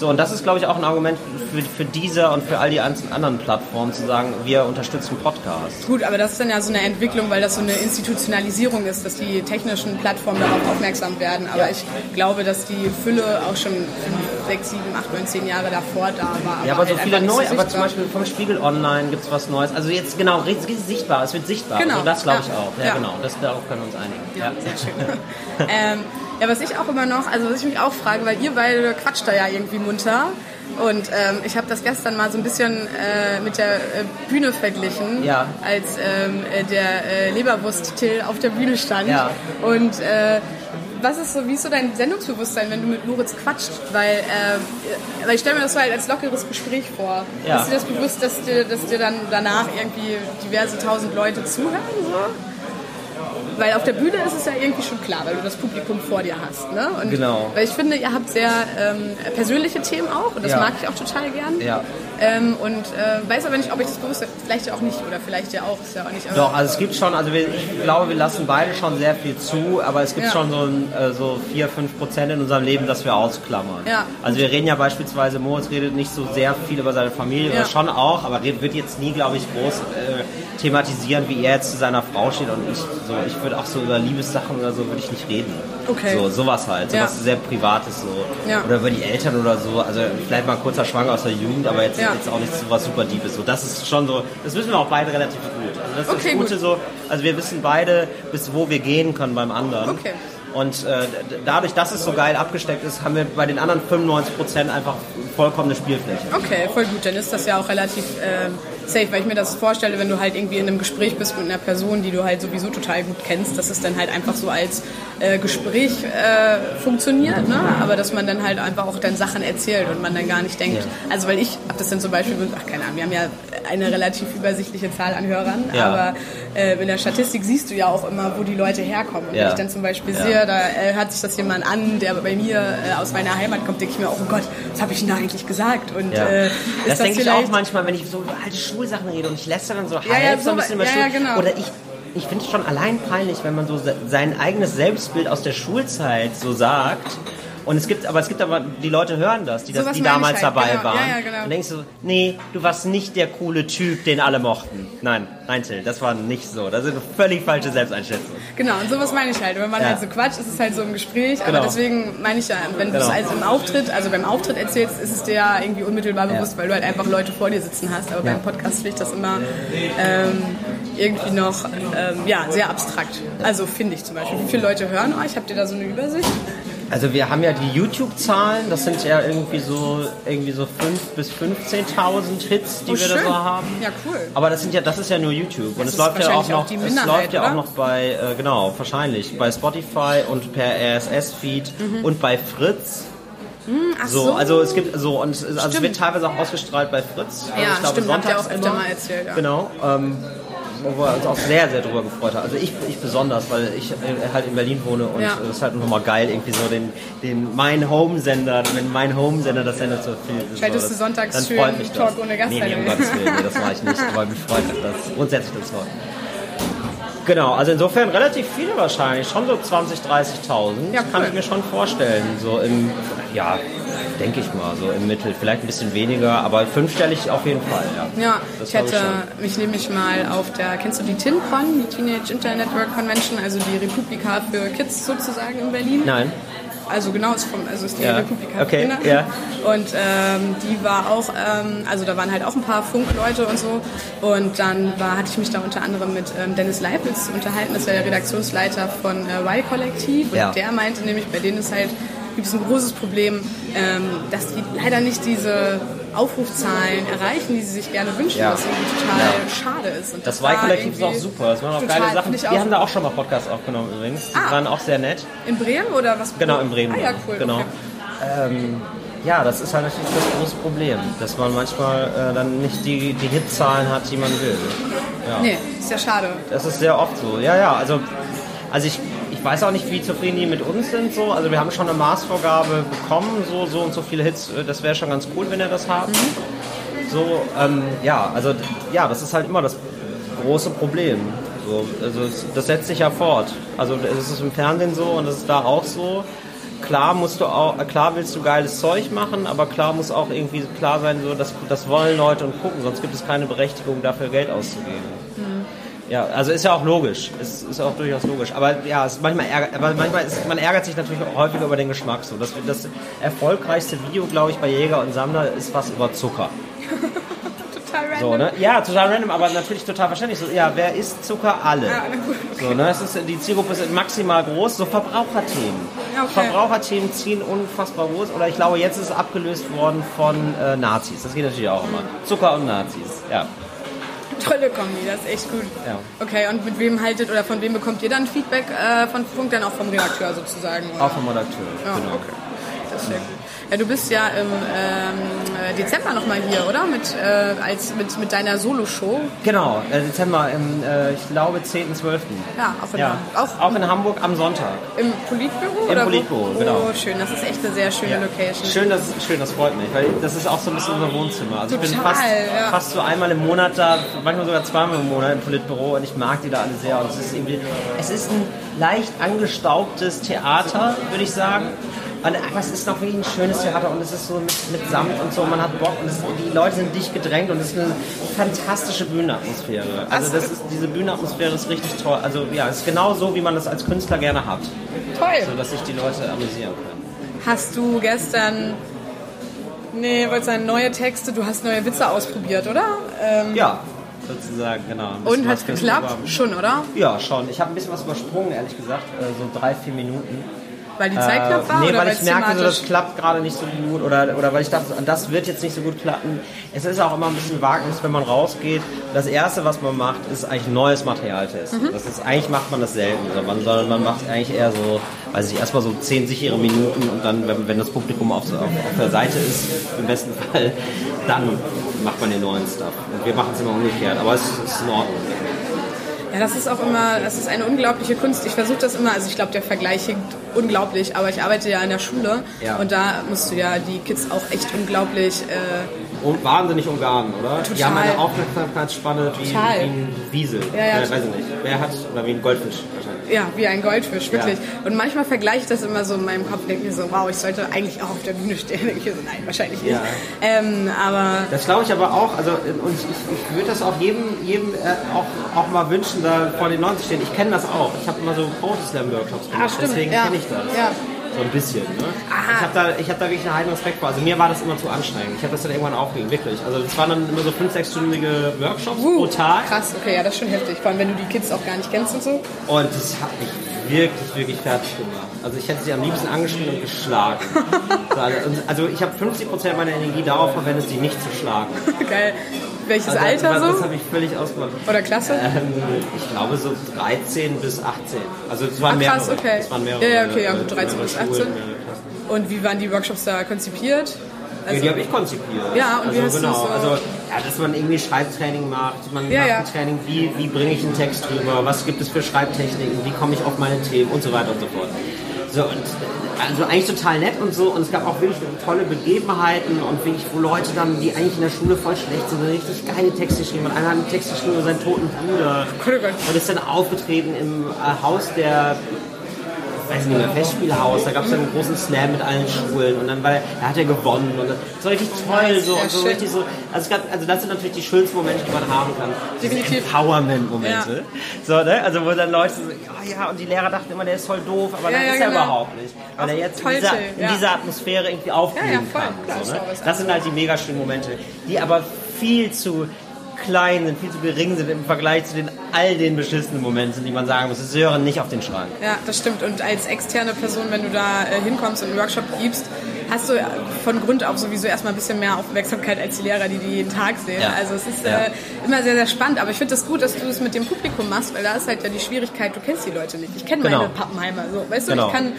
So, und das ist, glaube ich, auch ein Argument für, für diese und für all die anderen Plattformen zu sagen, wir unterstützen Podcasts. Gut, aber das ist dann ja so eine Entwicklung, weil das so eine Institutionalisierung ist, dass die technischen Plattformen darauf aufmerksam werden. Aber ja. ich glaube, dass die Fülle auch schon fünf, sechs, sieben, acht, neun, zehn Jahre davor da war. Ja, aber, so halt viele neu, so aber zum Beispiel vom Spiegel Online gibt es was Neues. Also jetzt genau, sichtbar, es wird sichtbar. Genau. Also das glaube ich auch. Ja, ja, genau, das, darauf können wir uns einigen. Ja, sehr schön. ähm, ja, was ich auch immer noch, also was ich mich auch frage, weil ihr beide quatscht da ja irgendwie munter. Und ähm, ich habe das gestern mal so ein bisschen äh, mit der äh, Bühne verglichen, ja. als ähm, äh, der äh, Leberwurst-Till auf der Bühne stand. Ja. Und äh, was ist so, wie ist so dein Sendungsbewusstsein, wenn du mit Moritz quatscht? Weil, äh, weil ich stelle mir das so halt als lockeres Gespräch vor. Ja. Ist dir das bewusst, dass dir, dass dir dann danach irgendwie diverse tausend Leute zuhören? So? Weil auf der Bühne ist es ja irgendwie schon klar, weil du das Publikum vor dir hast. Ne? Und genau. Weil ich finde, ihr habt sehr ähm, persönliche Themen auch und das ja. mag ich auch total gern. Ja. Ähm, und äh, weiß aber nicht, ob ich das bewusst Vielleicht ja auch nicht oder vielleicht ja auch. Ist ja auch nicht. Doch, also es gibt schon, also wir, ich glaube, wir lassen beide schon sehr viel zu, aber es gibt ja. schon so, ein, äh, so 4, 5 Prozent in unserem Leben, das wir ausklammern. Ja. Also wir reden ja beispielsweise, Moritz redet nicht so sehr viel über seine Familie, ja. oder schon auch, aber wird jetzt nie, glaube ich, groß äh, thematisieren, wie er jetzt zu seiner Frau steht und ich so, ich würde auch so über Liebessachen oder so würde ich nicht reden. Okay. So, sowas halt, sowas ja. sehr Privates so. Ja. Oder über die Eltern oder so, also vielleicht mal ein kurzer Schwang aus der Jugend, aber jetzt, ja. jetzt auch nicht so was super Deepes. So, das ist schon so, das wissen wir auch beide relativ gut. Also das ist okay, das Gute gut. so, also wir wissen beide, bis wo wir gehen können beim anderen. Okay. Und äh, dadurch, dass es so geil abgesteckt ist, haben wir bei den anderen 95 Prozent einfach vollkommene Spielfläche. Okay, voll gut. Dann ist das ja auch relativ äh, safe, weil ich mir das vorstelle, wenn du halt irgendwie in einem Gespräch bist mit einer Person, die du halt sowieso total gut kennst, dass es dann halt einfach so als äh, Gespräch äh, funktioniert, ne? aber dass man dann halt einfach auch dann Sachen erzählt und man dann gar nicht denkt, ja. also weil ich habe das dann zum Beispiel, ach keine Ahnung, wir haben ja eine relativ übersichtliche Zahl an Hörern, ja. aber äh, in der Statistik siehst du ja auch immer, wo die Leute herkommen. Und ja. wenn ich dann zum Beispiel sehe, da äh, hört sich das jemand an, der bei mir äh, aus meiner Heimat kommt, denke ich mir auch, oh Gott, was habe ich denn da eigentlich gesagt? Und, äh, das, das denke ich auch manchmal, wenn ich so über alte Schulsachen rede und ich lässt dann so halb ja, so, so ein bisschen über ja, genau. Oder ich ich finde es schon allein peinlich, wenn man so sein eigenes Selbstbild aus der Schulzeit so sagt und es gibt, aber es gibt aber, die Leute hören das, die, so das, die damals halt. dabei genau. waren. Ja, ja, genau. Und denkst du, nee, du warst nicht der coole Typ, den alle mochten. Nein, nein, Till, das war nicht so. Das ist eine völlig falsche Selbsteinschätzung. Genau, und sowas meine ich halt. Wenn man ja. halt so quatscht, ist es halt so im Gespräch. Genau. Aber deswegen meine ich ja, wenn genau. du es als im Auftritt, also beim Auftritt erzählst, ist es dir ja irgendwie unmittelbar bewusst, weil du halt einfach Leute vor dir sitzen hast. Aber beim Podcast finde ich das immer ähm, irgendwie noch ähm, ja, sehr abstrakt. Also finde ich zum Beispiel. Wie viele Leute hören euch? Habt ihr da so eine Übersicht? Also wir haben ja die YouTube-Zahlen, das sind ja irgendwie so irgendwie so 5.000 bis 15.000 Hits, die oh, wir schön. da so haben. Ja, cool. Aber das sind ja, das ist ja nur YouTube. Das und es läuft ja auch noch, auch es läuft ja auch noch bei, äh, genau, wahrscheinlich, bei Spotify und per RSS-Feed mhm. und bei Fritz. Hm, ach so, so, also es gibt so und es, also es wird teilweise auch ausgestrahlt bei Fritz. Also ja, ich glaube, stimmt, habt ihr auch öfter mal erzählt. Ja. Genau. Ähm, wo wir uns auch sehr, sehr drüber gefreut haben. Also ich, ich besonders, weil ich halt in Berlin wohne und ja. es ist halt nochmal geil, irgendwie so den, den mein Home-Sender, wenn mein Home-Sender das sendet so viel. Schaltest so, du sonntags dann schön mich Talk ohne Gast Nee, nee, um Gottes Willen, nee, das mache ich nicht, aber mich freut das grundsätzlich das Wort. Genau, also insofern relativ viele wahrscheinlich, schon so 20, 30.000, ja, cool. kann ich mir schon vorstellen, so im, ja, denke ich mal, so im Mittel. Vielleicht ein bisschen weniger, aber fünfstellig auf jeden Fall, ja. Ja, das ich hätte ich mich nämlich mal auf der, kennst du die TINCON, die Teenage Internet Network Convention, also die Republika für Kids sozusagen in Berlin? Nein also genau ist vom, also ist die ja. Republika okay. Ja. Und ähm, die war auch, ähm, also da waren halt auch ein paar Funkleute und so. Und dann war, hatte ich mich da unter anderem mit ähm, Dennis Leibniz unterhalten, das ist ja der Redaktionsleiter von äh, Y-Kollektiv. Und ja. der meinte nämlich, bei denen ist halt gibt es ein großes Problem, ähm, dass die leider nicht diese Aufrufzahlen erreichen, die sie sich gerne wünschen, ja. was irgendwie total ja. schade ist. Und das, Y-Kollektiv ist auch super. Das waren auch geile Sachen. Wir haben da auch schon mal Podcasts aufgenommen übrigens. Die ah. waren auch sehr nett. In Bremen oder was? Genau, in Bremen. Ah ja, cool. Genau. Okay. Ähm, ja, das ist halt natürlich das große Problem, dass man manchmal äh, dann nicht die, die Hitzahlen hat, die man will. Ja. Nee, ist ja schade. Das ist sehr oft so. Ja, ja, also, also ich ich weiß auch nicht, wie zufrieden die mit uns sind. So. Also wir haben schon eine Maßvorgabe bekommen, so, so und so viele Hits. Äh, das wäre schon ganz cool, wenn er das hat. Mhm. So, ähm, ja, also ja, das ist halt immer das große Problem. So, also das setzt sich ja fort. Also es ist im Fernsehen so und das ist da auch so. Klar musst du auch, klar willst du geiles Zeug machen, aber klar muss auch irgendwie klar sein, so dass das wollen Leute und gucken, sonst gibt es keine Berechtigung dafür Geld auszugeben. Mhm. Ja, also ist ja auch logisch. Ist, ist auch durchaus logisch. Aber ja, es manchmal ärgert, aber manchmal ist, man ärgert sich natürlich auch häufiger über den Geschmack. So, das, das erfolgreichste Video, glaube ich, bei Jäger und Sammler ist was über Zucker. total random. So, ne? Ja, total random, aber natürlich total wahrscheinlich. So, ja, wer isst Zucker? Alle. Ja, gut, okay. so, ne? es ist, die Zielgruppe ist maximal groß. So Verbraucherthemen. Okay. Verbraucherthemen ziehen unfassbar groß. Oder ich glaube, jetzt ist es abgelöst worden von äh, Nazis. Das geht natürlich auch immer. Zucker und Nazis, ja tolle Kombi, das ist echt gut. Ja. Okay, und mit wem haltet oder von wem bekommt ihr dann Feedback äh, von Funk? Dann auch vom Redakteur sozusagen? Oder? Auch vom Redakteur, ja, genau. Okay. Das ist sehr gut. Du bist ja im ähm, Dezember nochmal hier, oder? Mit, äh, als, mit, mit deiner Solo-Show. Genau, äh, Dezember im, äh, ich glaube, 10.12. Ja, auch in, ja. Auch auch in Hamburg am Sonntag. Im Politbüro? Im oder Politbüro, wo? genau. Oh, schön, das ist echt eine sehr schöne Ja. Location. Schön das, schön, das freut mich, weil das ist auch so ein bisschen unser Wohnzimmer. Also ich bin Total, fast, ja. fast so einmal im Monat da, manchmal sogar zweimal im Monat im Politbüro und ich mag die da alle sehr. Und es ist irgendwie, es ist ein leicht angestaubtes Theater, würde ich sagen. Und, aber es ist noch wirklich ein schönes Theater und es ist so mit, mit Samt und so, man hat Bock und es, die Leute sind dicht gedrängt und es ist eine fantastische Bühnenatmosphäre. Also das ist, diese Bühnenatmosphäre ist richtig toll. Also ja, es ist genau so, wie man das als Künstler gerne hat. Toll. So dass sich die Leute amüsieren können. Hast du gestern. Nee, wolltest sagen, neue Texte, du hast neue Witze ausprobiert, oder? Ähm, Ja, sozusagen, genau. Und hat's fürs geklappt? Schon, oder? Ja, schon. Ich habe ein bisschen was übersprungen, ehrlich gesagt. Äh, so drei, vier Minuten. Weil die Zeit knapp war? nee, oder weil ich merkte, so, das klappt gerade nicht so gut oder, oder weil ich dachte, das wird jetzt nicht so gut klappen. Es ist auch immer ein bisschen Wagnis, wenn man rausgeht. Das Erste, was man macht, ist eigentlich neues Material testen. Mhm. Das ist, eigentlich macht man das selten, sondern man, man macht eigentlich eher so, weiß ich, erstmal so zehn sichere Minuten und dann, wenn, wenn das Publikum auf, auf, auf der Seite ist, im besten Fall, dann macht man den neuen Stuff. Und wir machen es immer umgekehrt, aber es ist in Ordnung. Ja, das ist auch immer, das ist eine unglaubliche Kunst. Ich versuche das immer, also ich glaube, der Vergleich hinkt unglaublich, aber ich arbeite ja in der Schule Ja. und da musst du ja die Kids auch echt unglaublich. Äh, Und wahnsinnig Ungarn, oder? Die Total. haben eine Aufmerksamkeitsspanne wie, wie ein Wiesel. Ja, ja. Äh, weiß ich nicht. Wer hat, oder wie ein Goldfisch wahrscheinlich. ja, wie ein Goldfisch, wirklich. Ja. Und manchmal vergleiche ich das immer so in meinem Kopf, denke mir so, wow, ich sollte eigentlich auch auf der Bühne stehen. Denke ich so, nein, wahrscheinlich nicht. Ja. Ähm, aber Das glaube ich aber auch, also und ich, ich würde das auch jedem, jedem äh, auch, auch mal wünschen, da vor den 90 stehen. Ich kenne das auch. Ich habe immer so Poetry Slam Workshops gemacht, Ah, stimmt, deswegen ja. kenne ich das. Ja. So ein bisschen. Ne? Ich habe da, ich hab da wirklich einen heiden Respekt vor. Also mir war das immer zu anstrengend. Ich habe das dann irgendwann aufgegeben, wirklich. Also das waren dann immer so fünf, sechsstündige Workshops pro Tag. krass, okay, ja, das ist schon heftig. Vor allem, wenn du die Kids auch gar nicht kennst und so. Und das hat mich wirklich, wirklich fertig gemacht. Also ich hätte sie am liebsten angeschrien und geschlagen. So, also- also ich habe 50% meiner Energie darauf verwendet, sie nicht zu schlagen. Geil. Welches Also Alter das, so? Das habe ich völlig ausgemacht. Oder Klasse? Ähm, ich glaube so 13 bis 18. Also es waren krass, mehrere. okay. Es waren mehrere. Ja, ja, okay, ja, äh, gut, 13 bis mehrere 18. Schulen, mehrere Klassen. Und wie waren die Workshops da konzipiert? Ja, die habe ich konzipiert. Ja, und also, wie hast du genau. so- Also, ja, dass man irgendwie Schreibtraining macht. Man Ja, macht ja. ein Training, wie, wie bringe ich einen Text rüber, was gibt es für Schreibtechniken, wie komme ich auf meine Themen und so weiter und so fort. So, und also eigentlich total nett und so. Und es gab auch wirklich tolle Begebenheiten und wirklich, wo Leute dann, die eigentlich in der Schule voll schlecht sind, richtig geile Texte geschrieben haben. Einer hat einen Text geschrieben über seinen toten Bruder Gott, oh und ist dann aufgetreten im äh, Haus der weiß nicht mehr, Festspielhaus, da gab es dann einen großen Slam mit allen Schulen und dann war er, da hat er gewonnen und das war richtig toll, so, Ja, und so richtig so, also, gab, also das sind natürlich die schönsten Momente, die man haben kann. Diese Definitiv. Empowerment-Momente. So, ne? Also wo dann Leute so, ja, ja, und die Lehrer dachten immer, der ist voll doof, aber Ja, dann ja, ist er genau. überhaupt nicht. Weil Auch er jetzt in dieser, in ja. dieser Atmosphäre irgendwie aufblühen Ja, ja, kann. klar, so, ne? Das sind halt die mega schönen Momente, die aber viel zu klein sind, viel zu gering sind im Vergleich zu den all den beschissenen Momenten, die man sagen muss, es gehören nicht auf den Schrank. Ja, das stimmt. Und als externe Person, wenn du da äh, hinkommst und einen Workshop gibst, hast du von Grund auf sowieso erstmal ein bisschen mehr Aufmerksamkeit als die Lehrer, die die jeden Tag sehen. Ja. Also es ist Ja. äh, immer sehr, sehr spannend. Aber ich finde es das gut, dass du es mit dem Publikum machst, weil da ist halt ja die Schwierigkeit, du kennst die Leute nicht. Ich kenne Genau. meine Pappenheimer. So, weißt du, Genau. ich kann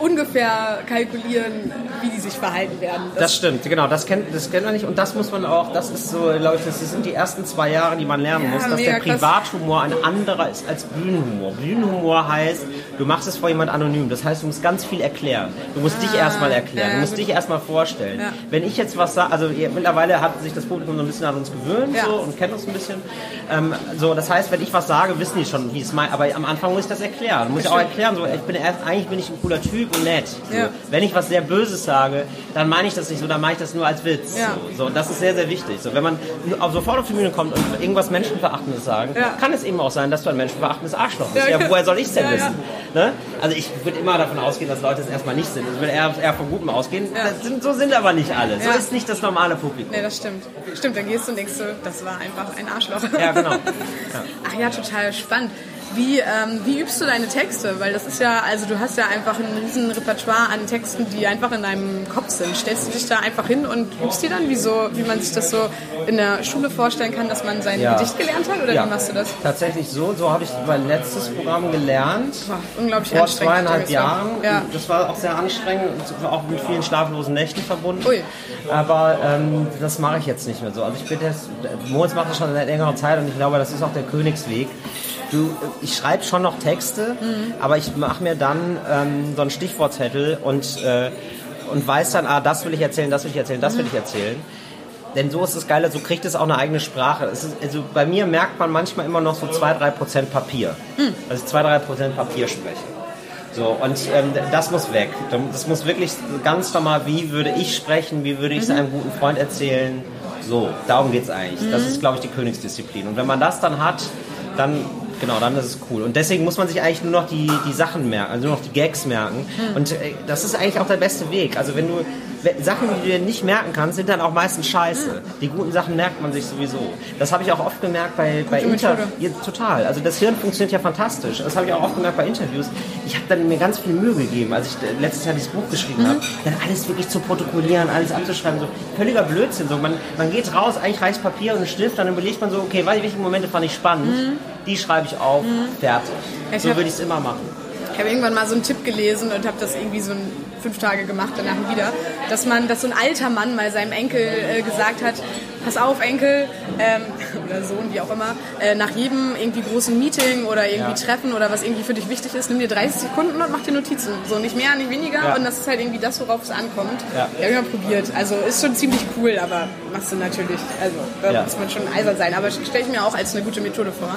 ungefähr kalkulieren, wie die sich verhalten werden. Das stimmt, genau, das kennt, das kennt man nicht und das muss man auch, das ist so, glaube ich, das sind die ersten zwei Jahre, die man lernen Ja, muss, dass der krass. Privathumor ein anderer ist als Bühnenhumor. Bühnenhumor heißt, du machst es vor jemand anonym, das heißt, du musst ganz viel erklären. Du musst dich erstmal erklären, Ah, ja, du musst gut. dich erstmal vorstellen. Ja. Wenn ich jetzt was sage, also mittlerweile hat sich das Publikum so ein bisschen an uns gewöhnt so, und kennt uns ein bisschen. Ähm, so, das heißt, wenn ich was sage, wissen die schon, wie es meint, aber am Anfang muss ich das erklären. Muss ich auch erklären, so, ich bin erst, eigentlich bin ich ein cooler Typ und nett. So. Ja. Wenn ich was sehr Böses sage, dann meine ich das nicht so, dann meine ich das nur als Witz. Ja. So, so, und das ist sehr, sehr wichtig. So, wenn man sofort auf die Bühne kommt und irgendwas Menschenverachtendes sagen, Ja. kann es eben auch sein, dass du ein menschenverachtendes Arschloch bist. Ja, woher soll ich es denn wissen? Ne? Also ich würde immer davon ausgehen, dass Leute es erstmal nicht sind. Ich würde eher, eher von Gutem ausgehen. Sind, so sind aber nicht alle. So ist nicht das normale Publikum. Nee, das stimmt. Stimmt, dann gehst du und denkst du, das war einfach ein Arschloch. Ja, genau. Ach ja, total spannend. Wie, ähm, wie übst du deine Texte? Weil das ist ja, also du hast ja einfach ein riesen Repertoire an Texten, die einfach in deinem Kopf sind. Stellst du dich da einfach hin und übst die dann, wie, so, wie man sich das so in der Schule vorstellen kann, dass man sein ja. Gedicht gelernt hat? Oder ja. wie machst du das? Tatsächlich so. So habe ich mein letztes Programm gelernt. War unglaublich vor anstrengend. Vor zweieinhalb Jahren. Ja. Das war auch sehr anstrengend und auch mit vielen schlaflosen Nächten verbunden. Ui. Aber ähm, das mache ich jetzt nicht mehr so. Also ich bin jetzt, Moritz macht das schon seit längerer Zeit und ich glaube, das ist auch der Königsweg du, ich schreibe schon noch Texte, mhm. aber ich mache mir dann ähm, so einen Stichwortzettel und, äh, und weiß dann, ah, das will ich erzählen, das will ich erzählen, das will ich erzählen. Denn so ist es geil, so kriegt es auch eine eigene Sprache. Ist, also bei mir merkt man manchmal immer noch so 2-3% Papier. Mhm. Also 2-3% Papier spreche. So, und ähm, das muss weg. Das muss wirklich ganz normal, wie würde ich sprechen, wie würde ich es mhm. einem guten Freund erzählen. So, darum geht es eigentlich. Mhm. Das ist, glaube ich, die Königsdisziplin. Und wenn man das dann hat, dann Genau, dann ist es cool. Und deswegen muss man sich eigentlich nur noch die, die Sachen merken, also nur noch die Gags merken. Mhm. Und äh, das ist eigentlich auch der beste Weg. Also wenn du Sachen, die du dir nicht merken kannst, sind dann auch meistens scheiße. Die guten Sachen merkt man sich sowieso. Das habe ich auch oft gemerkt bei, bei Interviews. Ja, total. Also das Hirn funktioniert ja fantastisch. Das habe ich auch oft gemerkt bei Interviews. Ich habe dann mir ganz viel Mühe gegeben, als ich letztes Jahr dieses Buch geschrieben mhm. habe, dann alles wirklich zu protokollieren, alles abzuschreiben. So völliger Blödsinn. So, man, man geht raus, eigentlich reicht Papier und ein Stift, dann überlegt man so, okay, welche Momente fand ich spannend, mhm. die schreibe ich auf, mhm. fertig. Ich so würde ich es immer machen. Ich habe irgendwann mal so einen Tipp gelesen und habe das irgendwie so ein fünf Tage gemacht, danach wieder, dass man, dass so ein alter Mann mal seinem Enkel äh, gesagt hat, pass auf Enkel, ähm, oder Sohn, wie auch immer, äh, nach jedem irgendwie großen Meeting oder irgendwie ja. Treffen oder was irgendwie für dich wichtig ist, nimm dir 30 Sekunden und mach dir Notizen. So nicht mehr, nicht weniger ja. und das ist halt irgendwie das, worauf es ankommt. Ja, ja ich habe probiert. Also ist schon ziemlich cool, aber machst du natürlich, also da ja. muss man schon eisern sein. Aber stelle ich mir auch als eine gute Methode vor.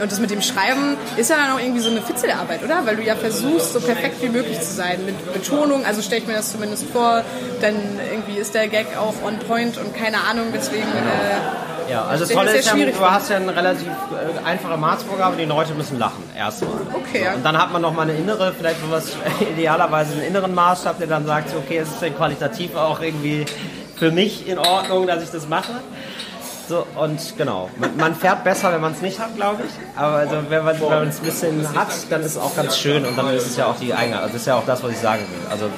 Und das mit dem Schreiben ist ja dann auch irgendwie so eine Fitzelarbeit, oder? Weil du ja versuchst, so perfekt wie möglich zu sein. Mit Betonung, also stelle ich mir das zumindest vor, dann irgendwie ist der Gag auch on point und keine Ahnung, deswegen... Äh, ja, also das Tolle ist ja, du hast ja eine relativ äh, einfache Maßvorgabe, die Leute müssen lachen, erstmal. Okay. Und dann hat man noch mal eine innere, vielleicht was idealerweise einen inneren Maßstab, der dann sagt, okay, es ist denn qualitativ auch irgendwie für mich in Ordnung, dass ich das mache. So, und genau, man, man fährt besser, wenn man es nicht hat, glaube ich. Aber also, wenn man es ein bisschen hat, dann ist es auch ganz schön und dann ist es ja auch die eigene, also das ist ja auch das, was ich sagen will. Also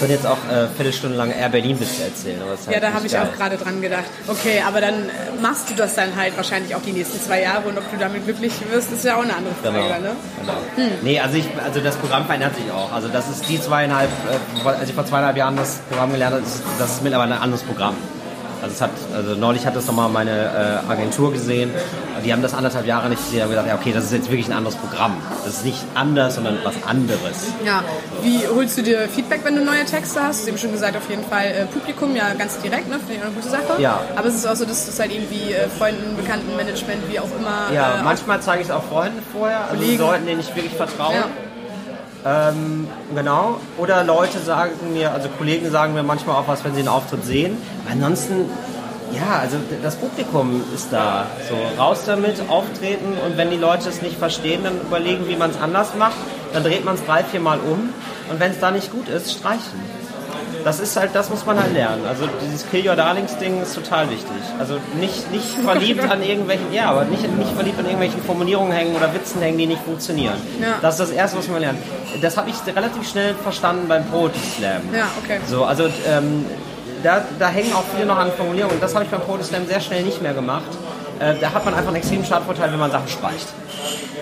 könnte jetzt auch äh, Viertelstunde lang Air Berlin Witze erzählen. Halt ja, da habe ich geil. auch gerade dran gedacht. Okay, aber dann äh, machst du das dann halt wahrscheinlich auch die nächsten zwei Jahre und ob du damit glücklich wirst, ist ja auch eine andere Frage. Genau. Ne? genau. Hm. Nee, also, ich, also das Programm verändert sich auch. Also das ist die zweieinhalb, äh, als ich vor zweieinhalb Jahren das Programm gelernt habe, ist, das ist mittlerweile ein anderes Programm. Also, es hat, also neulich hat das nochmal meine äh, Agentur gesehen. Die haben das anderthalb Jahre nicht gesehen. haben gesagt, ja, okay, das ist jetzt wirklich ein anderes Programm. Das ist nicht anders, sondern was anderes. Ja, wie holst du dir Feedback, wenn du neue Texte hast? Du hast eben schon gesagt, auf jeden Fall äh, Publikum, ja, ganz direkt, ne? Finde ich eine gute Sache. Ja. Aber es ist auch so, dass das halt irgendwie äh, Freunden, Bekannten, Management, wie auch immer. Ja, äh, manchmal zeige ich es auch Freunden vorher, also Leuten, denen ich wirklich vertraue. Ja. Ähm, genau. Oder Leute sagen mir, also Kollegen sagen mir manchmal auch was, wenn sie einen Auftritt sehen. Ansonsten, ja, also das Publikum ist da. So, raus damit, auftreten und wenn die Leute es nicht verstehen, dann überlegen, wie man es anders macht. Dann dreht man es drei, vier Mal um und wenn es da nicht gut ist, streichen das ist halt, das muss man halt lernen. Also dieses Kill Your Darlings Ding ist total wichtig. Also nicht, nicht verliebt an irgendwelchen, ja, aber nicht, nicht verliebt an irgendwelchen Formulierungen hängen oder Witzen hängen, die nicht funktionieren. Ja. Das ist das Erste, was man lernt. Das habe ich relativ schnell verstanden beim Poetry Slam. Ja, okay. So, also ähm, da, da hängen auch viele noch an Formulierungen. Das habe ich beim Poetry Slam sehr schnell nicht mehr gemacht. Äh, da hat man einfach einen extremen Startvorteil, wenn man Sachen streicht.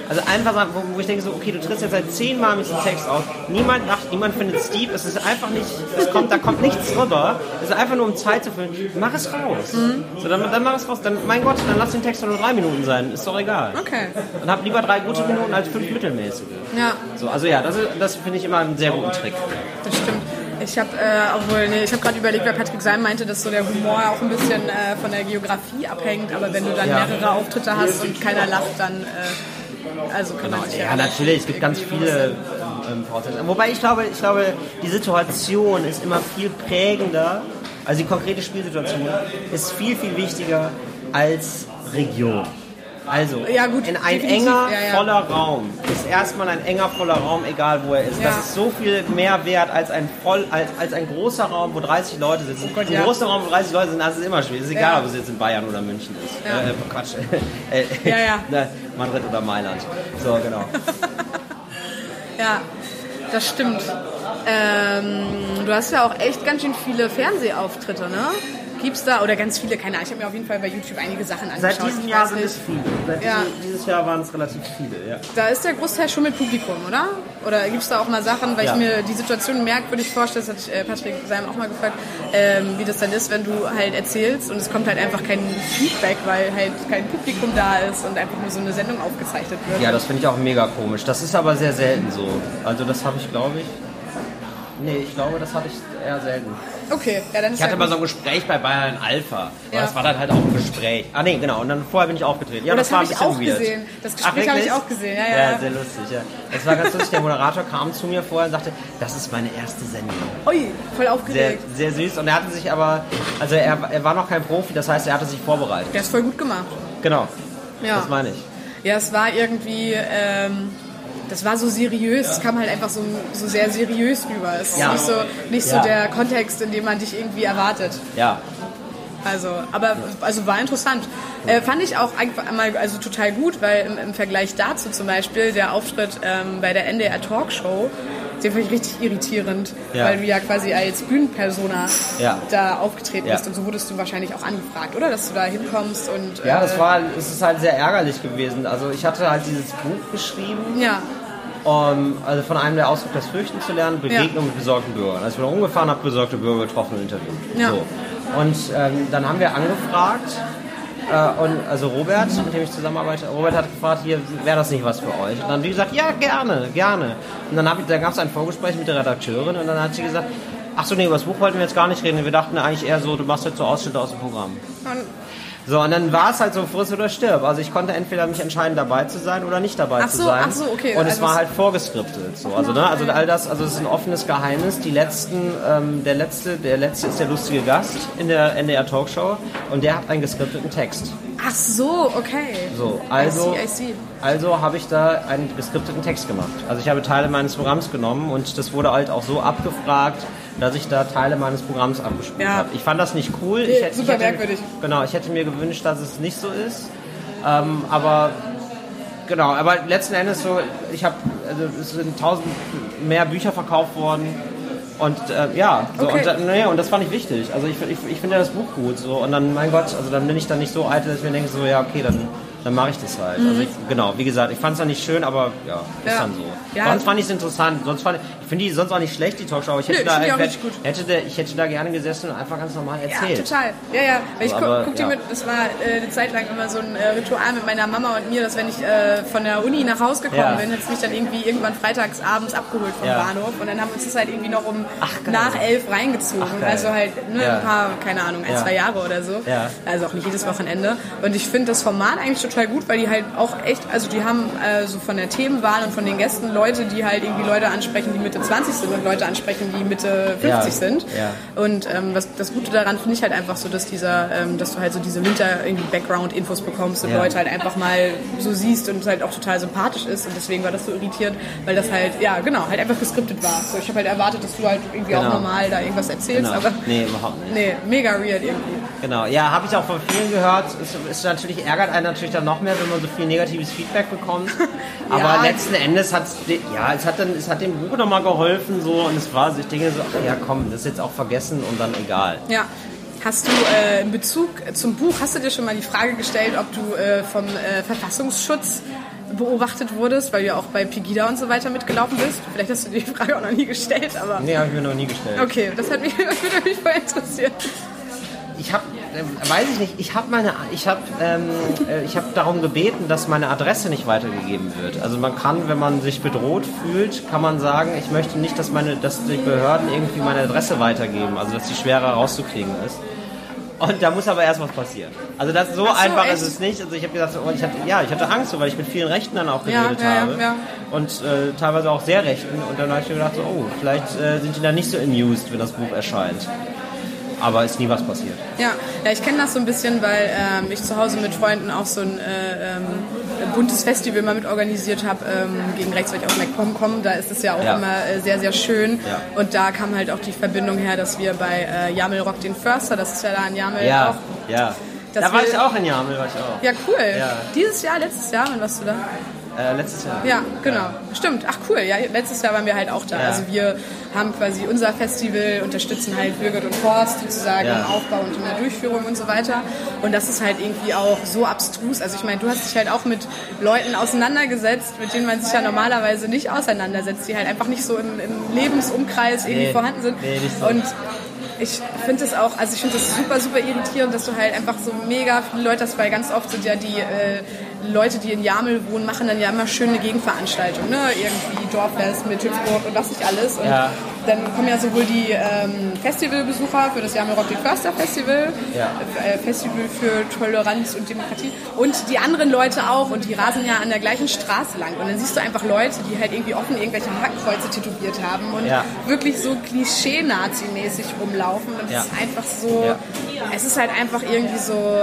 Also einfach wo, wo ich denke so, okay, du trittst jetzt seit zehnmal mit diesem Text auf, niemand lacht, niemand findet es deep, es ist einfach nicht, es kommt, da kommt nichts rüber, es ist einfach nur um Zeit zu füllen, mach es raus. Mhm. So, dann, dann mach es raus, dann, mein Gott, dann lass den Text nur drei Minuten sein, ist doch egal. Okay. Dann hab lieber drei gute Minuten als fünf mittelmäßige. Ja. So, also ja, das, das finde ich immer einen sehr guten Trick. Das stimmt. Ich habe äh, obwohl, nee, ich habe gerade überlegt, weil Patrick Seim meinte, dass so der Humor auch ein bisschen äh, von der Geografie abhängt, aber wenn du dann ja. mehrere Auftritte hast und keiner lacht, dann äh, also kann genau, ja, ja natürlich, es gibt ganz viele ähm, Voraussetzungen. Wobei ich glaube, ich glaube, die Situation ist immer viel prägender, also die konkrete Spielsituation ist viel, viel wichtiger als Region. Also, Ja, gut, in ein enger, ja, ja. voller Raum ist erstmal ein enger, voller Raum, egal wo er ist. Das ist so viel mehr wert als ein, voll, als, als ein großer Raum, wo 30 Leute sitzen. Gott, ein großer Raum, wo 30 Leute sind, das ist immer schwierig. Ist egal, ob es jetzt in Bayern oder München ist. Ja. Äh, Quatsch. äh, Ja, ja. ne, Madrid oder Mailand. So, genau. Ja, das stimmt. Ähm, du hast ja auch echt ganz schön viele Fernsehauftritte, ne? Gibt's da, oder ganz viele, keine Ahnung. Ich habe mir auf jeden Fall bei YouTube einige Sachen angeschaut. Seit diesem Jahr sind es viele. Seit Ja. dieses Jahr waren es relativ viele, ja. Da ist der Großteil schon mit Publikum, oder? Oder gibt es da auch mal Sachen, weil Ja. ich mir die Situation merkwürdig vorstelle, das hat äh, Patrick Seim auch mal gefragt, ähm, wie das dann ist, wenn du halt erzählst und es kommt halt einfach kein Feedback, weil halt kein Publikum da ist und einfach nur so eine Sendung aufgezeichnet wird. Ja, das finde ich auch mega komisch. Das ist aber sehr selten so. Also das habe ich, glaube ich... Nee, ich glaube, das hatte ich eher selten. Okay, ja, dann ist Ich hatte ja mal gut. so ein Gespräch bei Bayern Alpha. Aber Ja. Das war dann halt auch ein Gespräch. Ah nee, genau. Und dann vorher bin ich aufgetreten. Ja, Oh, das war hab ein ich bisschen auch weird. gesehen. Das Gespräch habe ich auch gesehen. Ja, ja. Ja, sehr lustig, ja. Es war ganz lustig, der Moderator kam zu mir vorher und sagte, das ist meine erste Sendung. Ui, voll Sehr, aufgeregt. sehr süß. Und er hatte sich aber, also er, er war noch kein Profi, das heißt, er hatte sich vorbereitet. Der ist voll gut gemacht. Genau, Ja. das meine ich. Ja, es war irgendwie, ähm, das war so seriös, es kam halt einfach so, so sehr seriös rüber. Es ist Ja. nicht so, nicht so Ja. der Kontext, in dem man dich irgendwie erwartet. Ja, Also, aber also war interessant. Äh, fand ich auch einfach mal also total gut, weil im, im Vergleich dazu zum Beispiel der Auftritt ähm, bei der NDR Talkshow, den fand ich richtig irritierend, Ja. weil du ja quasi als Bühnenpersona Ja. da aufgetreten Ja. bist und so wurdest du wahrscheinlich auch angefragt, oder? Dass du da hinkommst und ja, äh, das war, es ist halt sehr ärgerlich gewesen. Also ich hatte halt dieses Buch geschrieben, ja, um, also von einem der Ausdruck das Fürchten zu lernen, Begegnung mit besorgten Bürgern. Also ich bin rumgefahren, habe besorgte Bürger getroffen und interviewt. Ja. So. Und ähm, dann haben wir angefragt, äh, und also Robert, mit dem ich zusammenarbeite, Robert hat gefragt, hier wäre das nicht was für euch? Und dann haben die gesagt, ja gerne, gerne. Und dann, ich- dann gab es ein Vorgespräch mit der Redakteurin und dann hat sie gesagt, ach so nee, über das Buch wollten wir jetzt gar nicht reden. Wir dachten eigentlich eher so, du machst jetzt so Ausschnitte aus dem Programm. und So, und dann war es halt so friss oder stirb. Also ich konnte entweder mich entscheiden, dabei zu sein oder nicht dabei Ach zu so, sein. ach so, okay. Und es Also war es- halt vorgeskriptet. So. Also, ne, also all das, also es ist ein offenes Geheimnis. Die letzten, ähm, der letzte, der letzte ist der lustige Gast in der NDR Talkshow und der hat einen geskripteten Text. ach so, okay. So, also, I see, I see. also habe ich da einen geskripteten Text gemacht. Also ich habe Teile meines Programms genommen und das wurde halt auch so abgefragt, dass ich da Teile meines Programms abgespielt Ja. habe. Ich fand das nicht cool. Nee, ich hätte, super hätte, merkwürdig. Genau, ich hätte mir gewünscht, dass es nicht so ist. Ähm, aber genau, aber letzten Endes so, ich habe, also es sind tausend mehr Bücher verkauft worden. Und äh, ja, so, Okay. und, nee, und das fand ich wichtig. Also ich, ich, ich finde ja das Buch gut. So, und dann, mein Gott, also dann bin ich dann nicht so eitel, dass ich mir denke, so, ja, okay, dann, dann mache ich das halt. Also ich, genau, wie gesagt, ich fand es dann nicht schön, aber ja, ist Mhm. Ja. dann so. Ja. sonst fand ich es interessant. Sonst fand ich, ich finde die sonst auch nicht schlecht, die Talkshow, aber ich hätte, Nö, da, ich, gut. hätte, da- ich hätte da gerne gesessen und einfach ganz normal Ja, erzählt. total. Ja, ja. Ich So, guck, aber, guck die ja. mit, das war äh, eine Zeit lang immer so ein äh, Ritual mit meiner Mama und mir, dass wenn ich äh, von der Uni nach Hause gekommen Ja. bin, hat es mich dann irgendwie irgendwann freitags abends abgeholt vom Ja. Bahnhof und dann haben wir uns das halt irgendwie noch um Ach, nach elf reingezogen. Ach, also halt ne, Ja. ein paar, keine Ahnung, ein, Ja. zwei Jahre oder so. Ja. Also auch nicht jedes Wochenende. Und ich finde das Format eigentlich total gut, weil die halt auch echt, also die haben äh, so von der Themenwahl und von den Gästen Leute, die halt irgendwie Leute ansprechen, die Mitte 20 sind und Leute ansprechen, die Mitte 50 Ja. sind. Ja. Und ähm, was, das Gute daran finde ich halt einfach so, dass dieser, ähm, dass du halt so diese Winter irgendwie Background-Infos bekommst und Ja. Leute halt einfach mal so siehst und es halt auch total sympathisch ist und deswegen war das so irritiert, weil das halt, ja genau, halt einfach geskriptet war. So, ich habe halt erwartet, dass du halt irgendwie auch Genau. normal da irgendwas erzählst, Genau. aber Nee, überhaupt nicht. nee, mega weird irgendwie. Genau, ja, habe ich auch von vielen gehört. Es ist natürlich ärgert einen natürlich dann noch mehr, wenn man so viel negatives Feedback bekommt. Aber Ja. letzten Endes hat ja, es hat dann, es hat dem Buch nochmal geholfen so und es war, so, ich denke so, ach ja, komm, das ist jetzt auch vergessen und dann egal. Ja. Hast du äh, in Bezug zum Buch, hast du dir schon mal die Frage gestellt, ob du äh, vom äh, Verfassungsschutz beobachtet wurdest, weil du ja auch bei Pegida und so weiter mitgelaufen bist? Vielleicht hast du dir die Frage auch noch nie gestellt, aber... Nee, habe ich mir noch nie gestellt. Okay, das hat mich, das würde mich voll interessieren. Ich habe, äh, weiß ich nicht, ich habe meine, ich habe, ähm, äh, ich habe darum gebeten, dass meine Adresse nicht weitergegeben wird. Also man kann, wenn man sich bedroht fühlt, kann man sagen, ich möchte nicht, dass meine, dass die Behörden irgendwie meine Adresse weitergeben, also dass die schwerer rauszukriegen ist. Und da muss aber erst was passieren. Also das so, so, einfach echt? ist es nicht. Also ich habe gesagt, so, ich hatte, ja, ich hatte Angst, weil ich mit vielen Rechten dann auch geredet ja, ja, habe ja. und äh, teilweise auch sehr Rechten. Und dann habe ich mir gedacht, so, oh, vielleicht äh, sind die da nicht so amused, wenn das Buch erscheint. Aber ist nie was passiert. Ja, ja ich kenne das so ein bisschen, weil ähm, ich zu Hause mit Freunden auch so ein äh, ähm, buntes Festival mal mit organisiert habe, ähm, gegen rechts, weil ich aus MacPom komme. Da ist es ja auch ja. immer äh, sehr, sehr schön. Ja. Und da kam halt auch die Verbindung her, dass wir bei äh, Jamel Rock den Förster, das ist ja da in Jamel ja. auch. Ja, da war ich auch in Jamel, war ich auch. Ja, cool. Dieses Jahr, letztes Jahr, wann warst du da? Äh, letztes Jahr. Ja, genau. Stimmt. Ach cool. Ja, letztes Jahr waren wir halt auch da. Ja. Also wir haben quasi unser Festival, unterstützen halt Birgit und Horst sozusagen ja. im Aufbau und in der Durchführung und so weiter. Und das ist halt irgendwie auch so abstrus. Also ich meine, du hast dich halt auch mit Leuten auseinandergesetzt, mit denen man sich ja normalerweise nicht auseinandersetzt, die halt einfach nicht so im, im Lebensumkreis irgendwie nee. vorhanden sind. Nee, nicht so. Und ich finde es auch, also ich finde es super, super irritierend, dass du halt einfach so mega viele Leute hast, weil ganz oft sind ja die äh, Leute, die in Jamel wohnen, machen dann ja immer schöne Gegenveranstaltungen, ne? Irgendwie Dorffest mit Hüpfburg und was nicht alles. Und ja dann kommen ja sowohl die ähm, Festivalbesucher für das Jammer Rock Förster Festival, ja. äh, Festival für Toleranz und Demokratie und die anderen Leute auch und die rasen ja an der gleichen Straße lang und dann siehst du einfach Leute, die halt irgendwie offen irgendwelche Hakenkreuze tätowiert haben und ja. wirklich so Klischee-Nazi-mäßig rumlaufen und ja. es ist einfach so, es ist halt einfach irgendwie so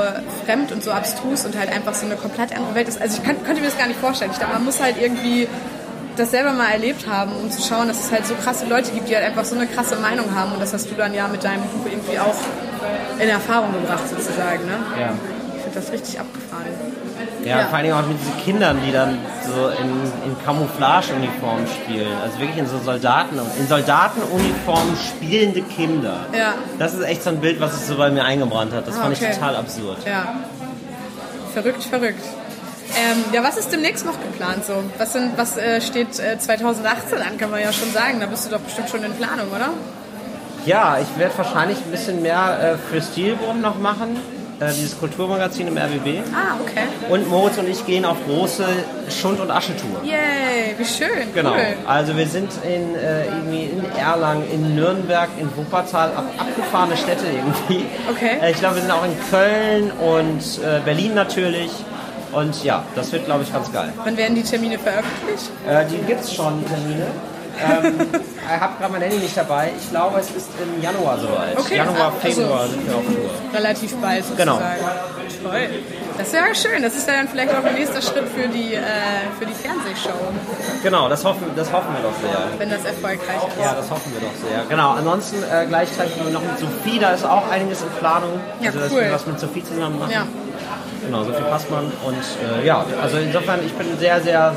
fremd und so abstrus und halt einfach so eine komplett andere Welt. Also ich kann, könnte mir das gar nicht vorstellen. Ich glaube, man muss halt irgendwie das selber mal erlebt haben, um zu schauen, dass es halt so krasse Leute gibt, die halt einfach so eine krasse Meinung haben. Und das hast du dann ja mit deinem Buch irgendwie auch in Erfahrung gebracht, sozusagen. Ne? Ja. Ich finde das richtig abgefahren. Ja, ja, vor allen Dingen auch mit diesen Kindern, die dann so in, in Camouflageuniformen spielen. Also wirklich in so Soldaten, in Soldatenuniformen spielende Kinder. Ja. Das ist echt so ein Bild, was sich so bei mir eingebrannt hat. Das ah, fand okay. ich total absurd. Ja. Verrückt, verrückt. Ähm, ja, was ist demnächst noch geplant so? Was, sind, was äh, steht äh, 2018 an, kann man ja schon sagen. Da bist du doch bestimmt schon in Planung, oder? Ja, ich werde wahrscheinlich ein bisschen mehr äh, für Stilboom noch machen. Äh, dieses Kulturmagazin im RBB. Ah, okay. Und Moritz und ich gehen auf große Schund- und Aschetour. Yay, wie schön. Genau. Cool. Also wir sind in, äh, irgendwie in Erlangen, in Nürnberg, in Wuppertal, ab, abgefahrene Städte irgendwie. Okay. Äh, ich glaube, wir sind auch in Köln und äh, Berlin natürlich. Und ja, das wird, glaube ich, ganz geil. Wann werden die Termine veröffentlicht? Äh, die gibt es schon, die Termine. ähm, ich habe gerade mein Handy nicht dabei. Ich glaube, es ist im Januar soweit. Okay. Januar, Februar also sind wir auf Tour. Relativ bald sozusagen. Genau. Toll. Das ist ja schön. Das ist ja dann vielleicht auch ein nächster Schritt für die, äh, für die Fernsehshow. Genau, das hoffen, das hoffen wir doch sehr. Wenn das erfolgreich ist. Ja, das hoffen wir doch sehr. Genau, ansonsten äh, gleichzeitig noch mit Sophie, da ist auch einiges in Planung. Ja, also, dass cool. wir was mit Sophie zusammen machen. Ja. Genau, so viel passt man. Und äh, ja, also insofern, ich bin sehr, sehr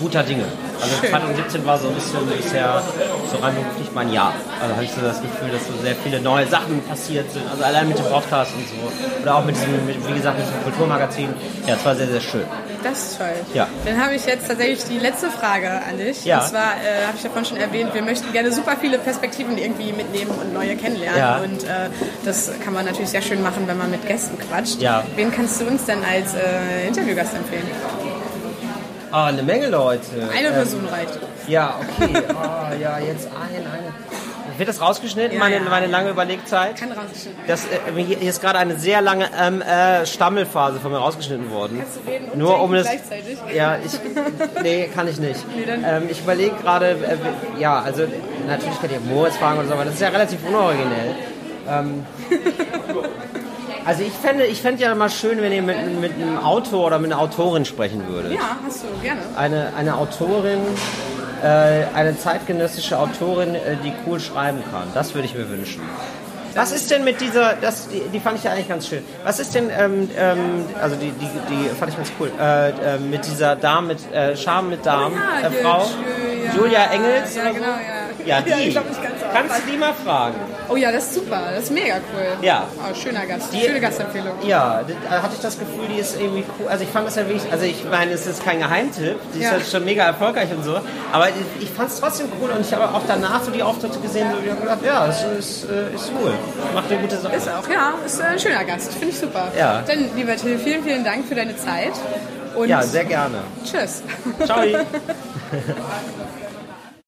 guter Dinge. Also 2017 war so ein bisschen bisher so rein beruflich mein Jahr. Also habe ich so das Gefühl, dass so sehr viele neue Sachen passiert sind. Also allein mit dem Podcast und so. Oder auch mit diesem, mit, wie gesagt, mit diesem Kulturmagazin. Ja, es war sehr, sehr schön. Das ist toll. Ja. Dann habe ich jetzt tatsächlich die letzte Frage an dich. Ja. Und zwar äh, habe ich davon schon erwähnt, wir möchten gerne super viele Perspektiven irgendwie mitnehmen und neue kennenlernen. Ja. Und äh, das kann man natürlich sehr schön machen, wenn man mit Gästen quatscht. Ja. Wen kannst du uns denn als äh, Interviewgast empfehlen? Ah, eine Menge Leute. Eine ähm, Person reicht. Ja, okay. Oh, ja, jetzt ein, eine. Wird das rausgeschnitten, ja, meine, ja. meine lange Überlegzeit? Kann rausgeschnitten das, äh, Hier ist gerade eine sehr lange ähm, äh, Stammelphase von mir rausgeschnitten worden. Kannst du reden und Nur um das. Gleichzeitig? Ja, ich. Nee, kann ich nicht. Nee, ähm, ich überlege gerade, äh, ja, also natürlich kann ich Moritz fragen oder so, aber das ist ja relativ unoriginell. Ähm, Also ich fände ich fänd ja mal schön, wenn ihr mit, mit einem Autor oder mit einer Autorin sprechen würdet. Ja, hast du, gerne. Eine, eine Autorin, äh, eine zeitgenössische Autorin, äh, die cool schreiben kann. Das würde ich mir wünschen. Was ist denn mit dieser, das, die, die fand ich ja eigentlich ganz schön. Was ist denn, ähm, ähm, also die, die, die fand ich ganz cool, äh, äh, mit dieser Dame, mit äh, Charme mit Darm, oh ja, äh, Frau, ja, Julia Engels ja, oder genau, so? ja. Ja, die. Ja, ich glaub, ich kann's auch. Kannst du die mal fragen? Oh ja, das ist super. Das ist mega cool. Ja. Oh, schöner Gast. Die- Schöne Gastempfehlung. Ja, da hatte ich das Gefühl, die ist irgendwie cool. Also ich fand das ja wirklich, also ich meine, es ist kein Geheimtipp, die ist Ja. ja schon mega erfolgreich und so, aber ich, ich fand es trotzdem cool und ich habe auch danach so die Auftritte gesehen und ich habe gedacht, ja, es ist, äh, ist cool. Macht eine gute Sache. Ist auch, ja. Ist ein schöner Gast. Finde ich super. Ja. Dann, lieber Till, vielen, vielen Dank für deine Zeit. Und Ja, sehr gerne. tschüss. Ciao.